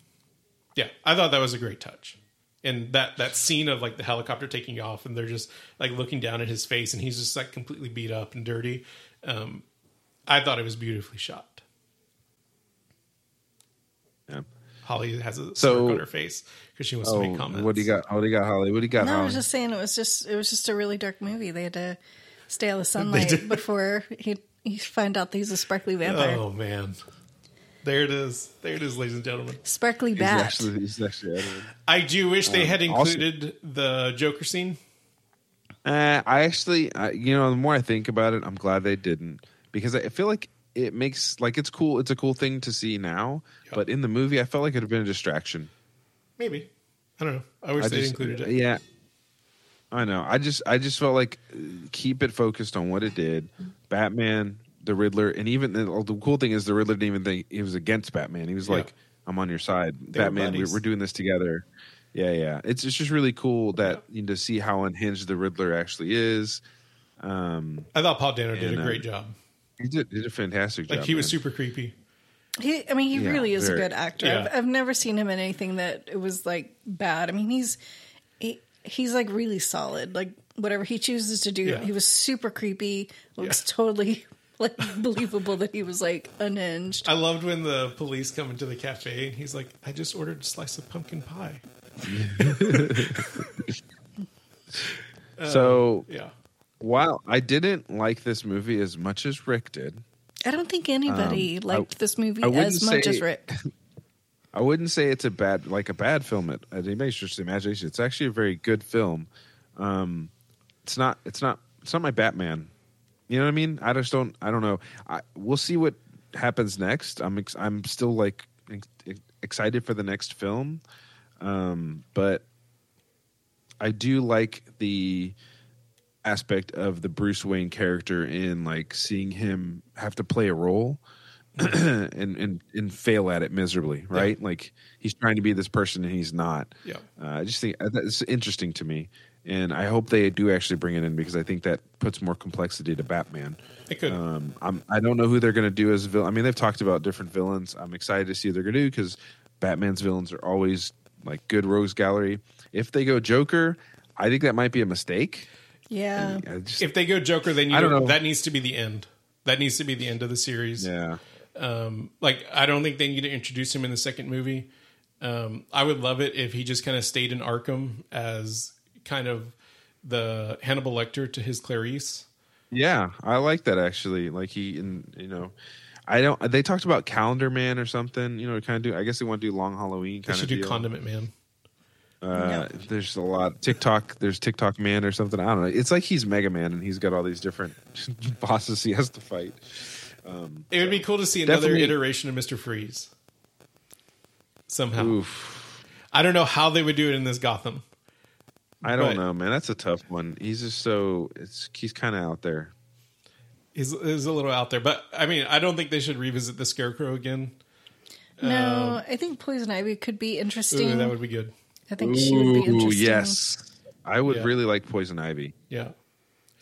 yeah i thought that was a great touch. And that that scene of like the helicopter taking off and they're just like looking down at his face and he's just like completely beat up and dirty um, i thought it was beautifully shot Yeah. Holly has a So- smirk on her face because she wants Oh, to make comments. what do you got? What do you got, Holly? What do you got, No, I was just saying it was just it was just a really dark movie. They had to stay out of the sunlight before he he find out that he's a sparkly vampire. Oh man, there it is. There it is, ladies and gentlemen. Sparkly He's bat. actually, he's actually Edward. I do wish they had also- included the Joker scene. Uh, I actually, I, you know, the more I think about it, I'm glad they didn't because I feel like it makes like it's cool. It's a cool thing to see now, Yep. but in the movie, I felt like it had been a distraction. Maybe I don't know. I wish I they just, included it. Yeah, I know. I just, I just felt like uh, keep it focused on what it did. Batman, the Riddler, and even the, the cool thing is the Riddler didn't even think he was against Batman. He was Yeah. like, "I'm on your side, They Batman. We're, we're doing this together." Yeah, yeah. It's it's just really cool that you know, to see how unhinged the Riddler actually is. Um, I thought Paul Dano did And, a uh, great job. He did, did a fantastic job. Like he was man. super creepy. He, I mean, he Yeah, really is very. a good actor. Yeah. I've, I've never seen him in anything that it was like bad. I mean, he's he, he's like really solid. Like whatever he chooses to do, Yeah. he was super creepy. Looks Yeah. totally (laughs) like believable that he was like unhinged. I loved when the police come into the cafe and he's like, "I just ordered a slice of pumpkin pie." (laughs) So Yeah, while I didn't like this movie as much as Rick did, I don't think anybody Um, liked this movie I as much say- as Rick. (laughs) I wouldn't say it's a bad like a bad film at, at anybody's just imagination. It's actually a very good film. Um, it's not. It's not. It's not my Batman. You know what I mean? I just don't. I don't know. I, we'll see what happens next. I'm. Ex, I'm still like ex- excited for the next film, um, but I do like the aspect of the Bruce Wayne character in like seeing him have to play a role (clears throat) and, and and fail at it miserably, right? Like he's trying to be this person and he's not. Yeah. Uh, I just think uh, that's interesting to me, and I hope they do actually bring it in because I think that puts more complexity to Batman. it could. Um, I'm I don't know who they're going to do as villain. I mean, they've talked about different villains. I'm excited to see what they're going to do because Batman's villains are always like good rogues gallery. If they go Joker, I think that might be a mistake. Yeah. I just, if they go Joker, then you I don't know, know. that needs to be the end. That needs to be the end of the series. yeah. Um, like I don't think they need to introduce him in the second movie. Um, I would love it if he just kind of stayed in Arkham as kind of the Hannibal Lecter to his Clarice. Yeah, I like that actually. Like he, and you know, I don't. They talked about Calendar Man or something. You know, kind of do. I guess they want to do Long Halloween They should of do deal. Condiment Man. Uh, There's a lot TikTok. There's TikTok Man or something. I don't know. It's like he's Mega Man and he's got all these different (laughs) bosses he has to fight. It would be cool to see another Definitely- iteration of Mister Freeze. Somehow, Oof. I don't know how they would do it in this Gotham. I don't know, man. That's a tough one. He's just so. It's he's kind of out there. He's, he's a little out there, but I mean, I don't think they should revisit the Scarecrow again. No, I think Poison Ivy could be interesting. Ooh, that would be good. I think she would be interesting. yes. I would Yeah. really like Poison Ivy. Yeah,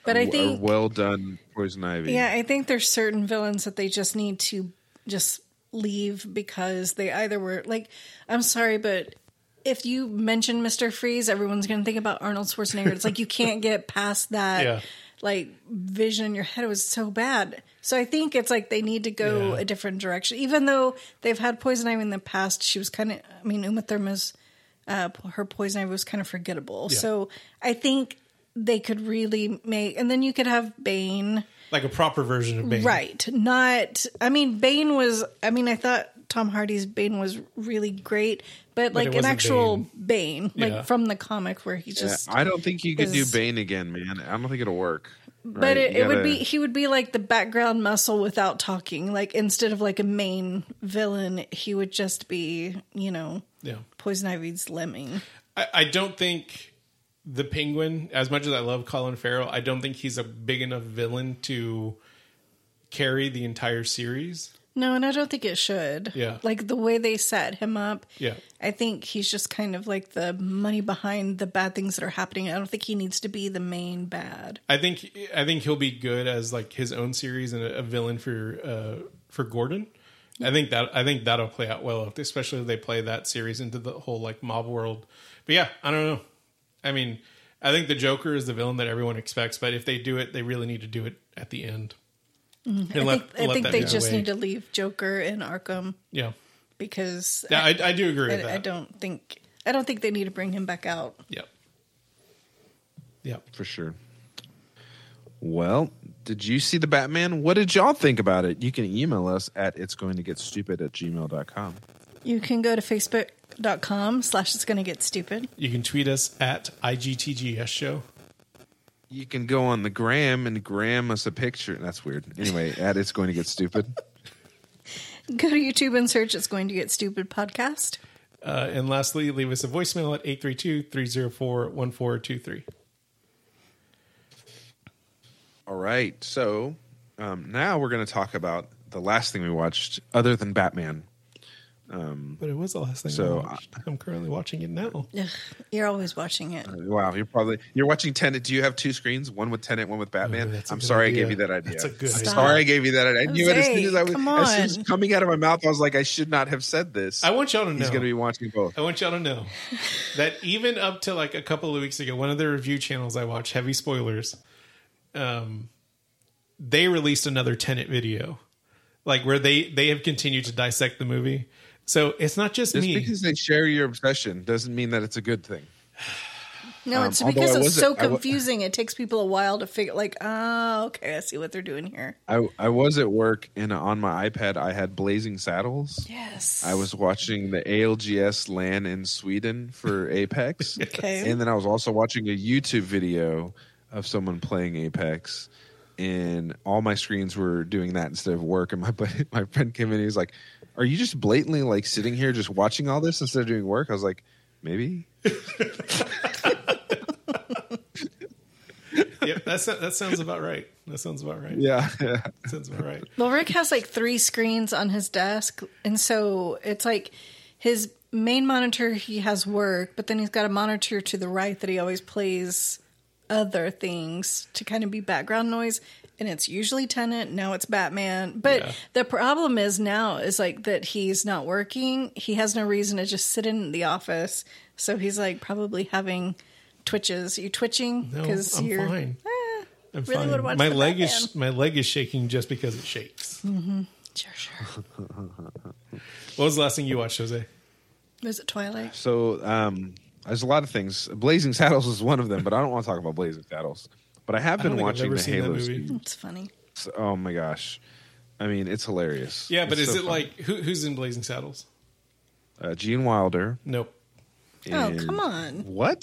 But I A- a think well done Poison Ivy. Yeah, I think there's certain villains that they just need to just leave because they either were like I'm sorry, but if you mention Mr. Freeze, everyone's going to think about Arnold Schwarzenegger. It's like you can't get past that Yeah. like vision in your head. It was so bad. So I think it's like they need to go Yeah. a different direction. Even though they've had poison ivy in the past, she was kind of. I mean, Uma Thurman's uh, her poison ivy was kind of forgettable. Yeah. So I think they could really make, and then you could have Bane. Like a proper version of Bane. Right. Not I mean Bane was I mean I thought Tom Hardy's Bane was really great, but like an actual Bane, like Yeah. from the comic where he Yeah, just I don't think you could do Bane again, man. I don't think it'll work. But right? it, it would be he would be like the background muscle without talking. Like instead of like a main villain, he would just be, you know, Yeah. Poison Ivy's lemming. I, I don't think the Penguin, as much as I love Colin Farrell, I don't think he's a big enough villain to carry the entire series. No, and I don't think it should. Yeah. Like the way they set him up. Yeah. I think he's just kind of like the money behind the bad things that are happening. I don't think he needs to be the main bad. I think I think he'll be good as like his own series and a, a villain for uh, for Gordon. I think that I think that'll play out well, especially if they play that series into the whole like mob world. But yeah, I don't know. I mean, I think the Joker is the villain that everyone expects, but if they do it, they really need to do it at the end. And Mm-hmm. I let- think, I let think they just away. need to leave Joker in Arkham Yeah, because yeah, I, I do agree with I, that. I don't think I don't think they need to bring him back out. Yep. Yep. for sure. Well, did you see the Batman? What did y'all think about it? You can email us at it's going to get stupid at gmail.com. You can go to facebook.com slash it's gonna get stupid. You can tweet us at IGTGS show. You can go on the gram and gram us a picture. That's weird. Anyway, (laughs) at it's going to get stupid. Go to YouTube and search it's going to get stupid podcast. Uh, and lastly, leave us a voicemail at 832-304-1423. All right. So um, now we're going to talk about the last thing we watched other than Batman. But it was the last thing So, I watched. I'm currently watching it now. Ugh, you're always watching it. Wow, you're probably you're watching Tenet. Do you have two screens? One with Tenet, one with Batman. Ooh, that's a I'm sorry idea. I gave you that idea. That's a good I'm idea. sorry I gave you that idea. I knew it as soon as I was Come as soon as coming out of my mouth. I was like, I should not have said this. I want y'all to know. He's going to be watching both. I want y'all to know that even up to like a couple of weeks ago, one of the review channels I watch, Heavy Spoilers, um, they released another Tenet video, like where they they have continued to dissect the movie. So it's not just, Just me. because they share your obsession doesn't mean that it's a good thing. (sighs) No, Um, it's although because it's so I wa- confusing. it takes people a while to figure. Like, oh, okay, I see what they're doing here. I I was at work and on my iPad I had Blazing Saddles. Yes, I was watching the ALGS LAN in Sweden for (laughs) Apex. Okay. And then I was also watching a YouTube video of someone playing Apex. And all my screens were doing that instead of work. And my (laughs) buddy- my friend came in and he was like, Are you just blatantly like sitting here just watching all this instead of doing work? I was like, Maybe. (laughs) yep, that's, that sounds about right. That sounds about right. Yeah. (laughs) yeah. Sounds about right. Well, Rick has like three screens on his desk, and so it's like his main monitor. He has work, but then he's got a monitor to the right that he always plays other things to kind of be background noise. And it's usually Tenet. Now it's Batman. But Yeah. the problem is now is like that he's not working. He has no reason to just sit in the office. So he's like probably having twitches. Are you twitching because I'm you're fine. Eh, I'm Really fine. would watch my the leg is my leg is shaking just because it shakes. sure, sure. (laughs) What was the last thing you watched, Jose? Was it Twilight? So um, there's a lot of things. Blazing Saddles is one of them, but I don't want to talk about Blazing Saddles. But I have been I've watching the seen that Halo movie. series. It's funny. So- oh my gosh. I mean, it's hilarious. Yeah, but It's is so it fun. like who, who's in Blazing Saddles? uh, Gene Wilder? Nope. Oh, come on. What?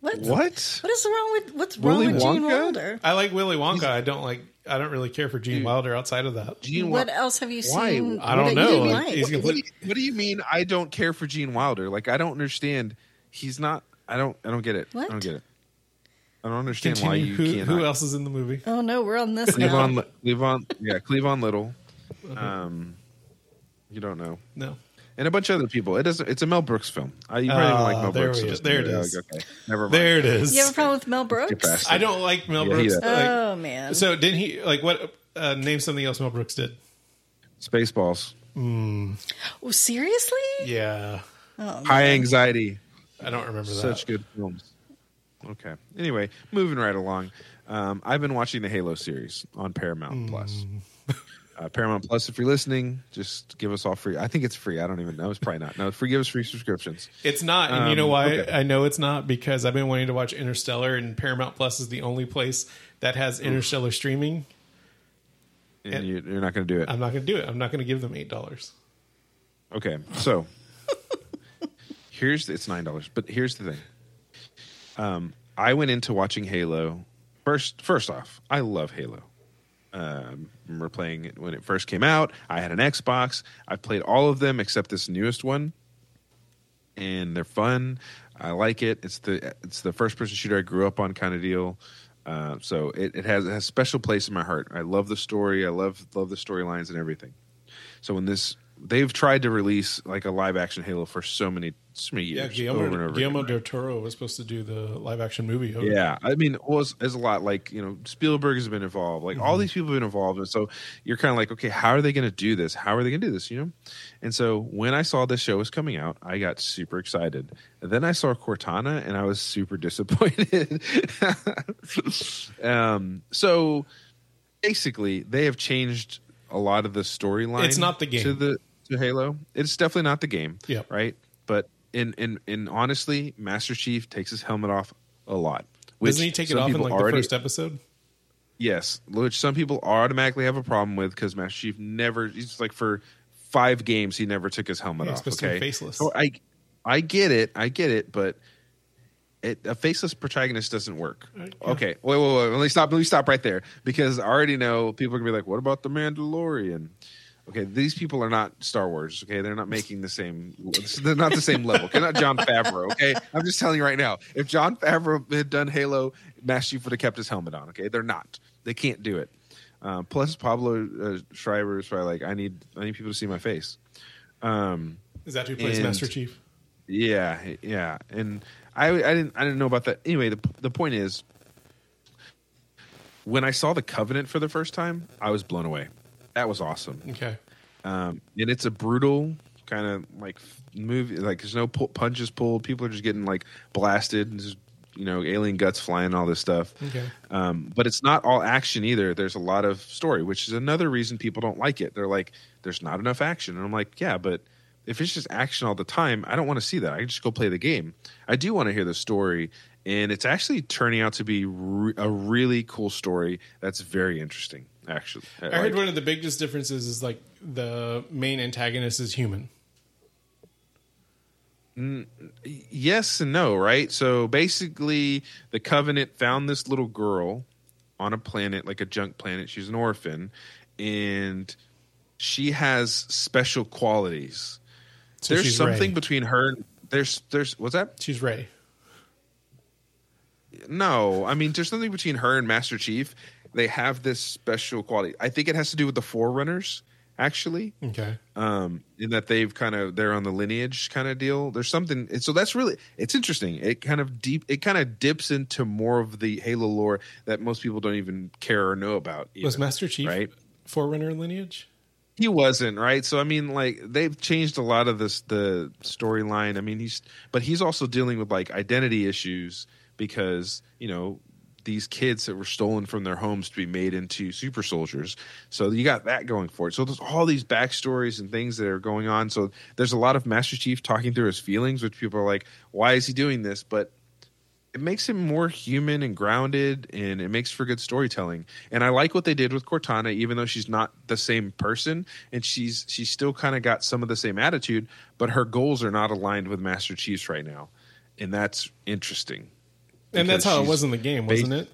What? What? What is wrong with what's wrong Willy with Gene Wilder? I like Willy Wonka. I don't like. I don't really care for Gene Dude. Wilder outside of that. Gene What Wil- else have you Why? seen? I don't know. Like, like? he's What, do you, what do you mean? I don't care for Gene Wilder. Like I don't understand. He's not. I don't. I don't get it. What? I don't get it. I don't understand why you Who, can't. who else is in the movie? oh no, we're on this now. Cleavon, Cleavon, yeah, Cleavon Little. Um, you don't know, No. and a bunch of other people. It doesn't. It's a Mel Brooks film. I, you probably don't like Ah, Mel there Brooks. we so go. just- There it yeah, is. Okay, never mind. There it is. You have a problem with Mel Brooks? I don't like Mel Yeah, Brooks. does. Like, Oh man. so didn't he like what? Uh, name something else Mel Brooks did. Spaceballs. Mm. Oh, seriously? Yeah. Oh, High anxiety. I don't remember that. Such good films. Okay. Anyway, moving right along. Um, I've been watching the Halo series on Paramount Plus. Uh, Paramount Plus, if you're listening, just give us all free. I think it's free. I don't even know. It's probably not. No, free. Give us free subscriptions. It's not, and you know Um, why okay. I know it's not because I've been wanting to watch Interstellar, and Paramount Plus is the only place that has Interstellar streaming. And And- you're not going to do it. I'm not going to do it. I'm not going to give them eight dollars. Okay, so here's it's nine dollars, but here's the thing. Um, I went into watching Halo first. First off, I love Halo. Um, remember playing it when it first came out. I had an Xbox. I played all of them except this newest one, and they're fun. I like it. It's the it's the first person shooter I grew up on kind of deal. Uh, so it, it has it has a special place in my heart. I love the story. I love love the storylines and everything. So when this they've tried to release like a live action Halo for so many so many Yeah, Guillermo, over over Guillermo del Toro was supposed to do the live action movie. it. Yeah, I mean, it was is a lot like you know Spielberg has been involved. Like all these people have been involved, and so you're kind of like, okay, how are they going to do this? How are they going to do this? You know. And so when I saw this show was coming out, I got super excited. And then I saw Cortana, and I was super (laughs) disappointed. um, so basically, they have changed a lot of the storyline. It's not the game. to the to Halo. It's definitely not the game. Yeah, Right. But in in in honestly, Master Chief takes his helmet off a lot. which Doesn't he take it off in like already- the first episode? Yes, which some people automatically have a problem with because Master Chief never. He's like for five games he never took his helmet Yeah, off. supposed to be Okay, faceless. So I, I get it, I get it, but it, a faceless protagonist doesn't work. Right, yeah. Okay, wait, wait, wait. Let me stop. Let me stop right there because I already know people are gonna be like, "What about the Mandalorian?" Okay, these people are not Star Wars. Okay, they're not making the same. They're not the same level. Okay, not Jon Favreau. Okay, I'm just telling you right now. If Jon Favreau had done Halo, Master Chief would have kept his helmet on. Okay, they're not. They can't do it. Um, plus, Pablo uh, Schreiber is probably like, I need, I need people to see my face. Um, Is that who plays And- Master Chief? yeah, yeah, and I, I didn't, I didn't know about that. Anyway, the the point is, when I saw the Covenant for the first time, I was blown away. That was awesome. Okay. Um, and it's a brutal kind of like movie. Like there's no pu- punches pulled. People are just getting like blasted. And just, you know, alien guts flying, and all this stuff. Okay. Um, but it's not all action either. There's a lot of story, which is another reason people don't like it. They're like, "There's not enough action," and I'm like, "Yeah, but if it's just action all the time, I don't want to see that. I just go play the game. I do want to hear the story." And it's actually turning out to be re- a really cool story. That's very interesting, actually. I heard one of the biggest differences is like the main antagonist is human. Mm, yes and no, right? So basically, the Covenant found this little girl on a planet, like a junk planet. She's an orphan, and she has special qualities. So there's something between her. There's there's what's that? She's Ray. No, I mean there's something between her and Master Chief. They have this special quality. I think it has to do with the Forerunners, actually. Okay. um in that they've kind of they're on the lineage kind of deal there's something so that's really it's interesting it kind of deep it kind of dips into more of the halo lore that most people don't even care or know about Was Master Chief right Forerunner lineage? he wasn't right so i mean like they've changed a lot of this the storyline i mean he's but he's also dealing with like identity issues because you know these kids that were stolen from their homes to be made into super soldiers. So you got that going for it. So there's all these backstories and things that are going on. So there's a lot of master chief talking through his feelings which people are like why is he doing this? But it makes him more human and grounded and it makes for good storytelling. And i like what they did with cortana even though she's not the same person and she's she's still kind of got some of the same attitude but her goals are not aligned with master chief's right now. And that's interesting And that's how it was in the game, wasn't it?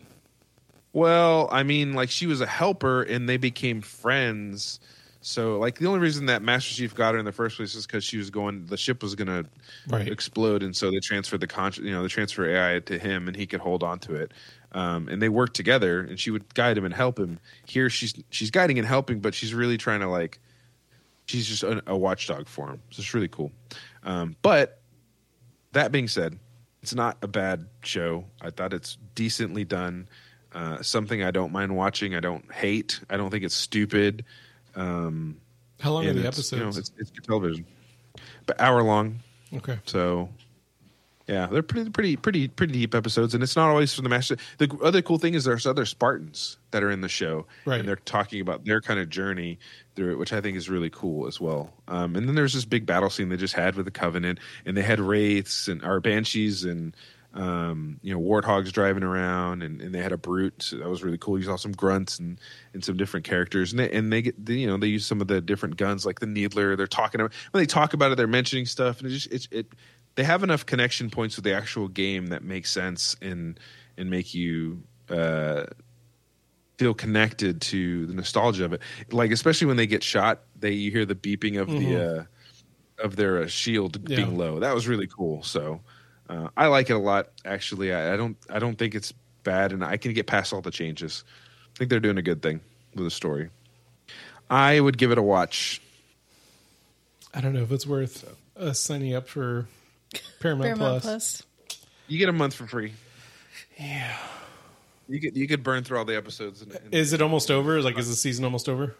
well i mean like she was a helper and they became friends. So like the only reason that master chief got her in the first place is because she was going the ship was going to explode. And so they transferred the con you know, the transfer ai to him and he could hold on to it. Um, and they worked together and she would guide him and help him. Here she's she's guiding and helping but she's really trying to like she's just a, a watchdog for him. So it's really cool. Um, but that being said it's not a bad show. I thought it's decently done. Uh, something i don't mind watching i don't hate. I don't think it's stupid. Um, How long are the it's, you know, episodes? it's, it's television. But hour long. Okay. so Yeah, they're pretty, pretty, pretty, pretty deep episodes, and it's not always from the master. The other cool thing is there's other Spartans that are in the show, Right. And they're talking about their kind of journey through it, which I think is really cool as well. Um, and then there's this big battle scene they just had with the Covenant, and they had wraiths and our banshees and um, you know warthogs driving around, and, and they had a brute. So that was really cool. You saw some grunts and and some different characters, and they and they get they, you know they use some of the different guns like the Needler. They're talking about when they talk about it, they're mentioning stuff, and it just it's it they have enough connection points with the actual game that make sense and and make you uh, feel connected to the nostalgia of it. Like especially when they get shot, they you hear the beeping of the uh, of their uh, shield Yeah. being low. That was really cool. So uh, I like it a lot. Actually, I, I don't I don't think it's bad, and I can get past all the changes. I think they're doing a good thing with the story. I would give it a watch. I don't know if it's worth us signing up for Paramount, Paramount Plus. Plus. You get a month for free. Yeah. You could you could burn through all the episodes. And, and- Is it almost over? Like, is the season almost over?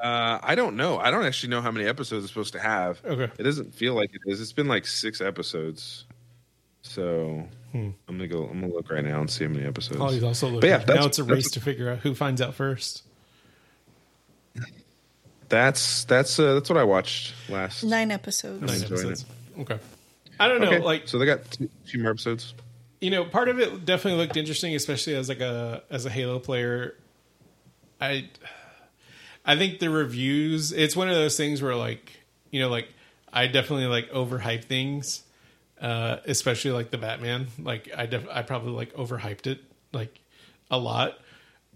uh, I don't know. I don't actually know how many episodes it's supposed to have. Okay. It doesn't feel like it is. It's been like six episodes. So Hmm. I'm gonna go. I'm gonna look right now and see how many episodes. Ollie's also looking. But yeah, that's- now it's a that's- race to figure out who finds out first. That's that's uh, that's what I watched last. Nine episodes. Nine episodes. Okay. I don't know. Okay, Like, so they got two, two more episodes. you know, part of it definitely looked interesting, especially as like a as a Halo player. I I think the reviews. It's one of those things where like you know, like I definitely like overhype things, uh, especially like the Batman. Like I def- I probably like overhyped it like a lot.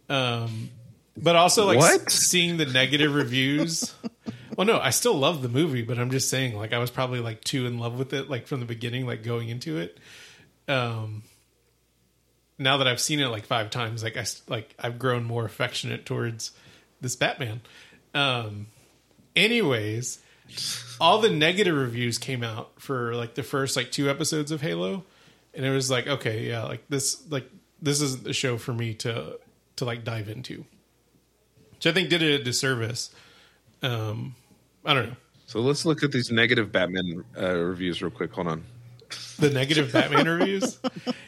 Um, but also like s- seeing the negative reviews. Well, no, I still love the movie, but I'm just saying like I was probably like too in love with it like from the beginning, like going into it. Um, now that I've seen it like five times, like I like I've grown more affectionate towards this Batman. Um, anyways, all the negative reviews came out for like the first like two episodes of Halo, and it was like okay, yeah, like this like this is a show for me to to like dive into, which I think did it a disservice. Um, I don't know. So let's look at these negative Batman uh, reviews real quick. Hold on. the negative Batman reviews.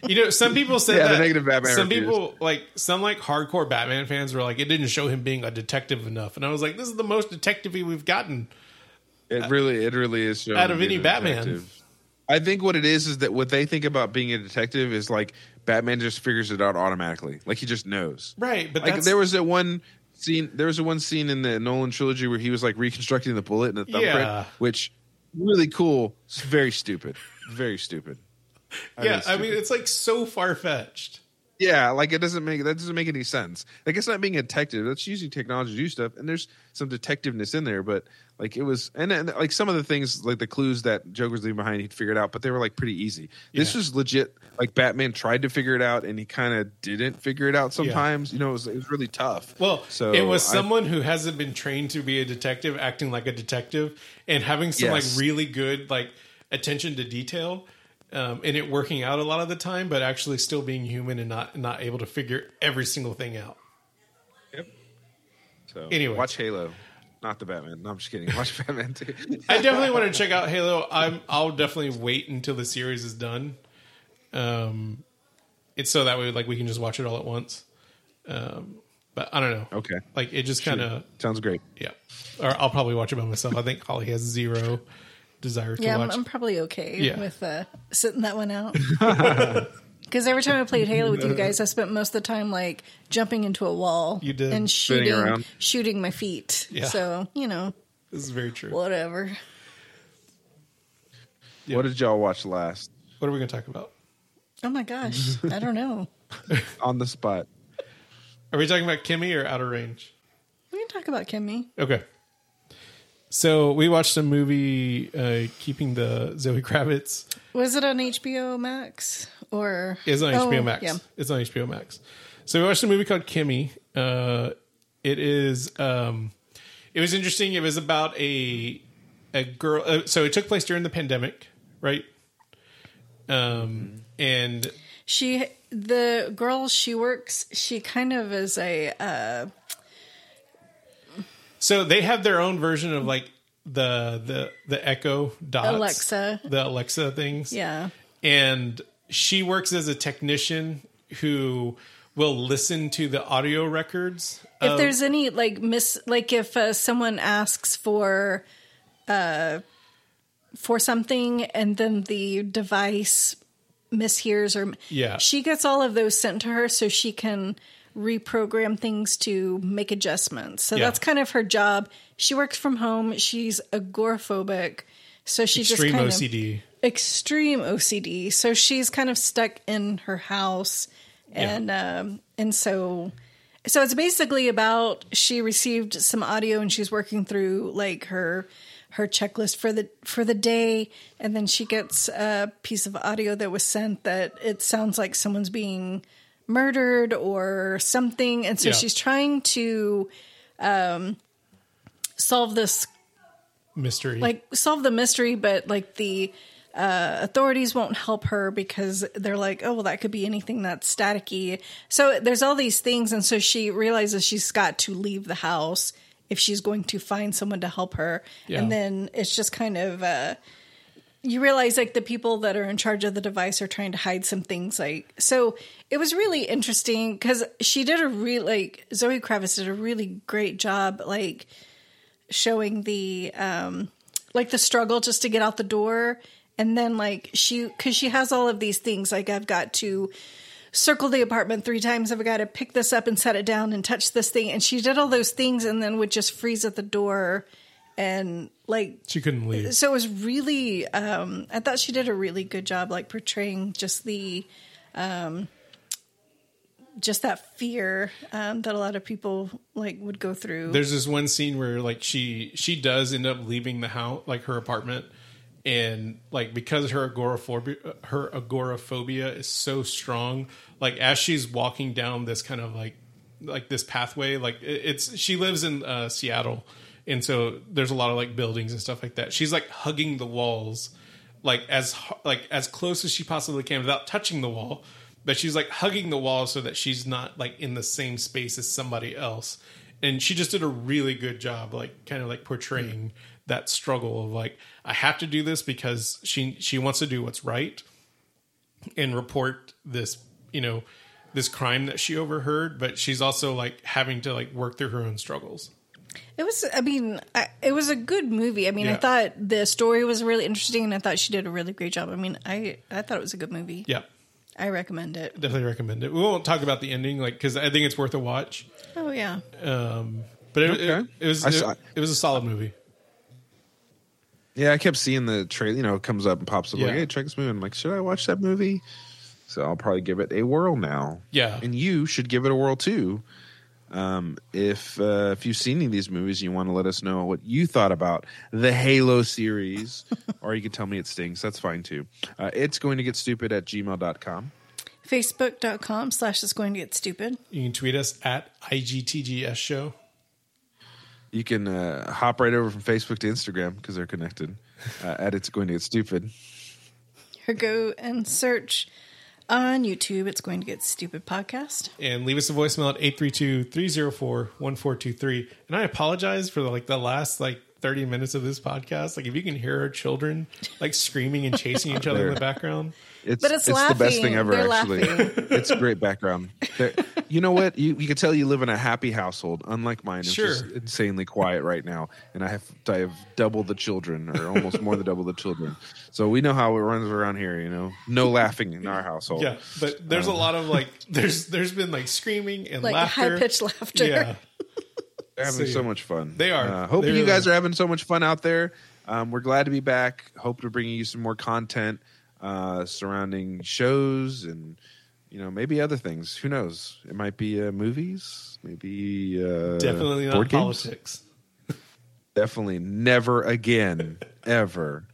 You know, some people said Yeah, the that negative Batman Some reviews. people like some like hardcore Batman fans were like, it didn't show him being a detective enough, and I was like, this is the most detective we've gotten. It really, it really is showing Out of any Batman. detective. I think what it is is that what they think about being a detective is like Batman just figures it out automatically, like he just knows. Right, but Like there was that one scene. There was a one scene in the Nolan trilogy where he was like reconstructing the bullet and the thumbprint, Yeah. which really cool. It's very stupid. Very stupid. yeah. it's I mean, it's like so far fetched. Yeah, like it doesn't make that doesn't make any sense. Like it's not being a detective. That's using technology to do stuff, and there's some detectiveness in there. But like it was, and, and like some of the things, like the clues that Joker's leaving behind, he'd figured out, but they were like pretty easy. This Yeah. was legit. Like Batman tried to figure it out, and he kind of didn't figure it out. Sometimes, you know, it was, it was really tough. Well, so it was I- someone who hasn't been trained to be a detective acting like a detective and having some Yes. like really good like attention to detail um, and it working out a lot of the time, but actually still being human and not not able to figure every single thing out. Yep. So Anyway. watch Halo, not the Batman. No, I'm just kidding. Watch (laughs) Batman too. (laughs) I definitely want to check out Halo. I'm I'll definitely wait until the series is done. Um, it's so that way like we can just watch it all at once. Um, but I don't know. Okay, Like it just kind of sounds great. yeah. Or I'll probably watch it by myself. I think Holly has zero desire to Yeah, I'm. I'm probably okay Yeah. with uh, sitting that one out. (laughs) (laughs) Because every time I played Halo with you guys, I spent most of the time like jumping into a wall. You did. and Spinning shooting, around. shooting my feet. Yeah. So you know, this is very true. whatever. Yeah. What did y'all watch last? What are we going to talk about? Oh my gosh, (laughs) I don't know. On the spot. Are we talking about Kimi or Outer Range? We can talk about Kimi. Okay. So we watched a movie, uh, keeping the Zoe Kravitz. Was it on HBO Max or? It's on Oh, HBO Max. Yeah. It's on HBO Max. So we watched a movie called Kimi. Uh, it is. Um, it was interesting. It was about a a girl. Uh, so it took place during the pandemic, right? Um, and She, the girl she works, she kind of is a. Uh, so they have their own version of like the the the Echo dots, Alexa. the Alexa things. yeah. and she works as a technician who will listen to the audio records. if of- there's any like miss like if uh, someone asks for uh for something and then the device mishears or Yeah. she gets all of those sent to her so she can reprogram things to make adjustments. So Yeah. that's kind of her job. She works from home. She's agoraphobic. So she extreme just kind OCD. of extreme OCD. So she's kind of stuck in her house, and um, and so so it's basically about she received some audio and she's working through like her her checklist for the for the day, and then she gets a piece of audio that was sent that it sounds like someone's being murdered or something, and so Yeah. she's trying to um, solve this mystery. like solve the mystery, but like the uh, authorities won't help her because they're like, oh, well, that could be anything that's staticky. So there's all these things, and so she realizes she's got to leave the house if she's going to find someone to help her. Yeah. And then it's just kind of. Uh, you realize like the people that are in charge of the device are trying to hide some things like so it was really interesting because she did a really like zoe kravitz did a really great job like showing the um like the struggle just to get out the door. And then like she because she has all of these things like i've got to circle the apartment three times. I've got to pick this up and set it down and touch this thing. And she did all those things and then would just freeze at the door and like she couldn't leave. so it was really um i thought she did a really good job like portraying just the um just that fear um that a lot of people like would go through. There's this one scene where like she she does end up leaving the house, like her apartment, and like because her agoraphobia her agoraphobia is so strong, like as she's walking down this kind of like like this pathway, like it's she lives in uh, Seattle, and so there's a lot of like buildings and stuff like that. She's like hugging the walls, like as like as close as she possibly can without touching the wall. But she's like hugging the wall so that she's not like in the same space as somebody else and she just did a really good job like kind of like portraying mm-hmm. that struggle of like i have to do this because she she wants to do what's right and report this you know this crime that she overheard but she's also like having to like work through her own struggles It was, I mean, I, it was a good movie. I mean, I thought the story was really interesting, and I thought she did a really great job. I mean, I I thought it was a good movie. yeah I recommend it. definitely recommend it we won't talk about the ending like because i think it's worth a watch Oh yeah, um but it, Okay. it, it was I it, saw- it was a solid movie Yeah, I kept seeing the trailer. You know, it comes up and pops up like, Yeah. "Hey, check this movie." I'm like, "Should I watch that movie?" So I'll probably give it a whirl now. Yeah. and you should give it a whirl too. Um, if uh, if you've seen any of these movies, you want to let us know what you thought about the Halo series, (laughs) or you can tell me it stinks. That's fine too. Uh, it's going to get stupid at gmail.com. Facebook.com slash is going to get stupid. you can tweet us at igtgs show You can uh, hop right over from Facebook to Instagram because they're connected. Uh, at it's going to get stupid. Or go and search on YouTube. It's going to get stupid podcast. and leave us a voicemail at 832-304-1423 and i apologize for the, like the last like 30 minutes of this podcast like if you can hear our children like screaming and chasing each other in the background It's, But it's the best thing ever, They're actually. laughing. it's a great background. They're- you know what? You, you can tell you live in a happy household, unlike mine. It's Sure. just insanely quiet right now, and I have I have double the children, or almost more than double the children. So we know how it runs around here. You know, no (laughs) laughing in our household. yeah but there's a lot of like (laughs) there's there's been like screaming and Like laughter high pitched laughter. yeah They're having So, so much fun. They are. Uh, hope They you guys are. are having so much fun out there. Um, we're glad to be back. Hope to bring you some more content uh, surrounding shows and you know maybe other things. Who knows? It might be uh, movies. Maybe uh, definitely not politics (laughs) Definitely never again, ever,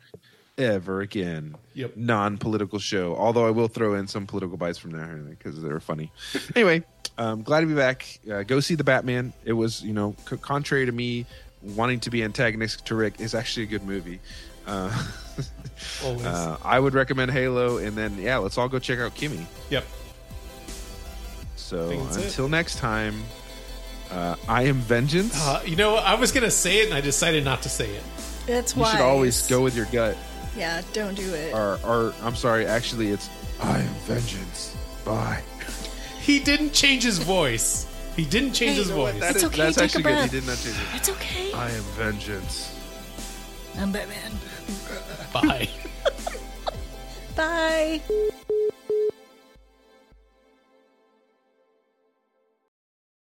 ever again. Yep. Non-political show. Although I will throw in some political bites from there because they're funny. (laughs) anyway, um, glad to be back. Uh, go see the Batman. It was, you know, c- contrary to me wanting to be antagonistic to Rick, is actually a good movie. Uh, (laughs) always uh, I would recommend Halo, and then yeah, let's all go check out Kimi. yep So think that's it. until next time, uh, I am vengeance. uh, you know i was gonna say it and i decided not to say it It's why you should always go with your gut. Yeah, don't do it. Or, or I'm sorry, actually, it's I am vengeance. Bye. He didn't change his voice. He didn't change Hey, his you know voice. That It's is- okay, That's take a actually good. He breath. did not change it. It's okay. I am vengeance. I'm Batman. Bye. (laughs) Bye.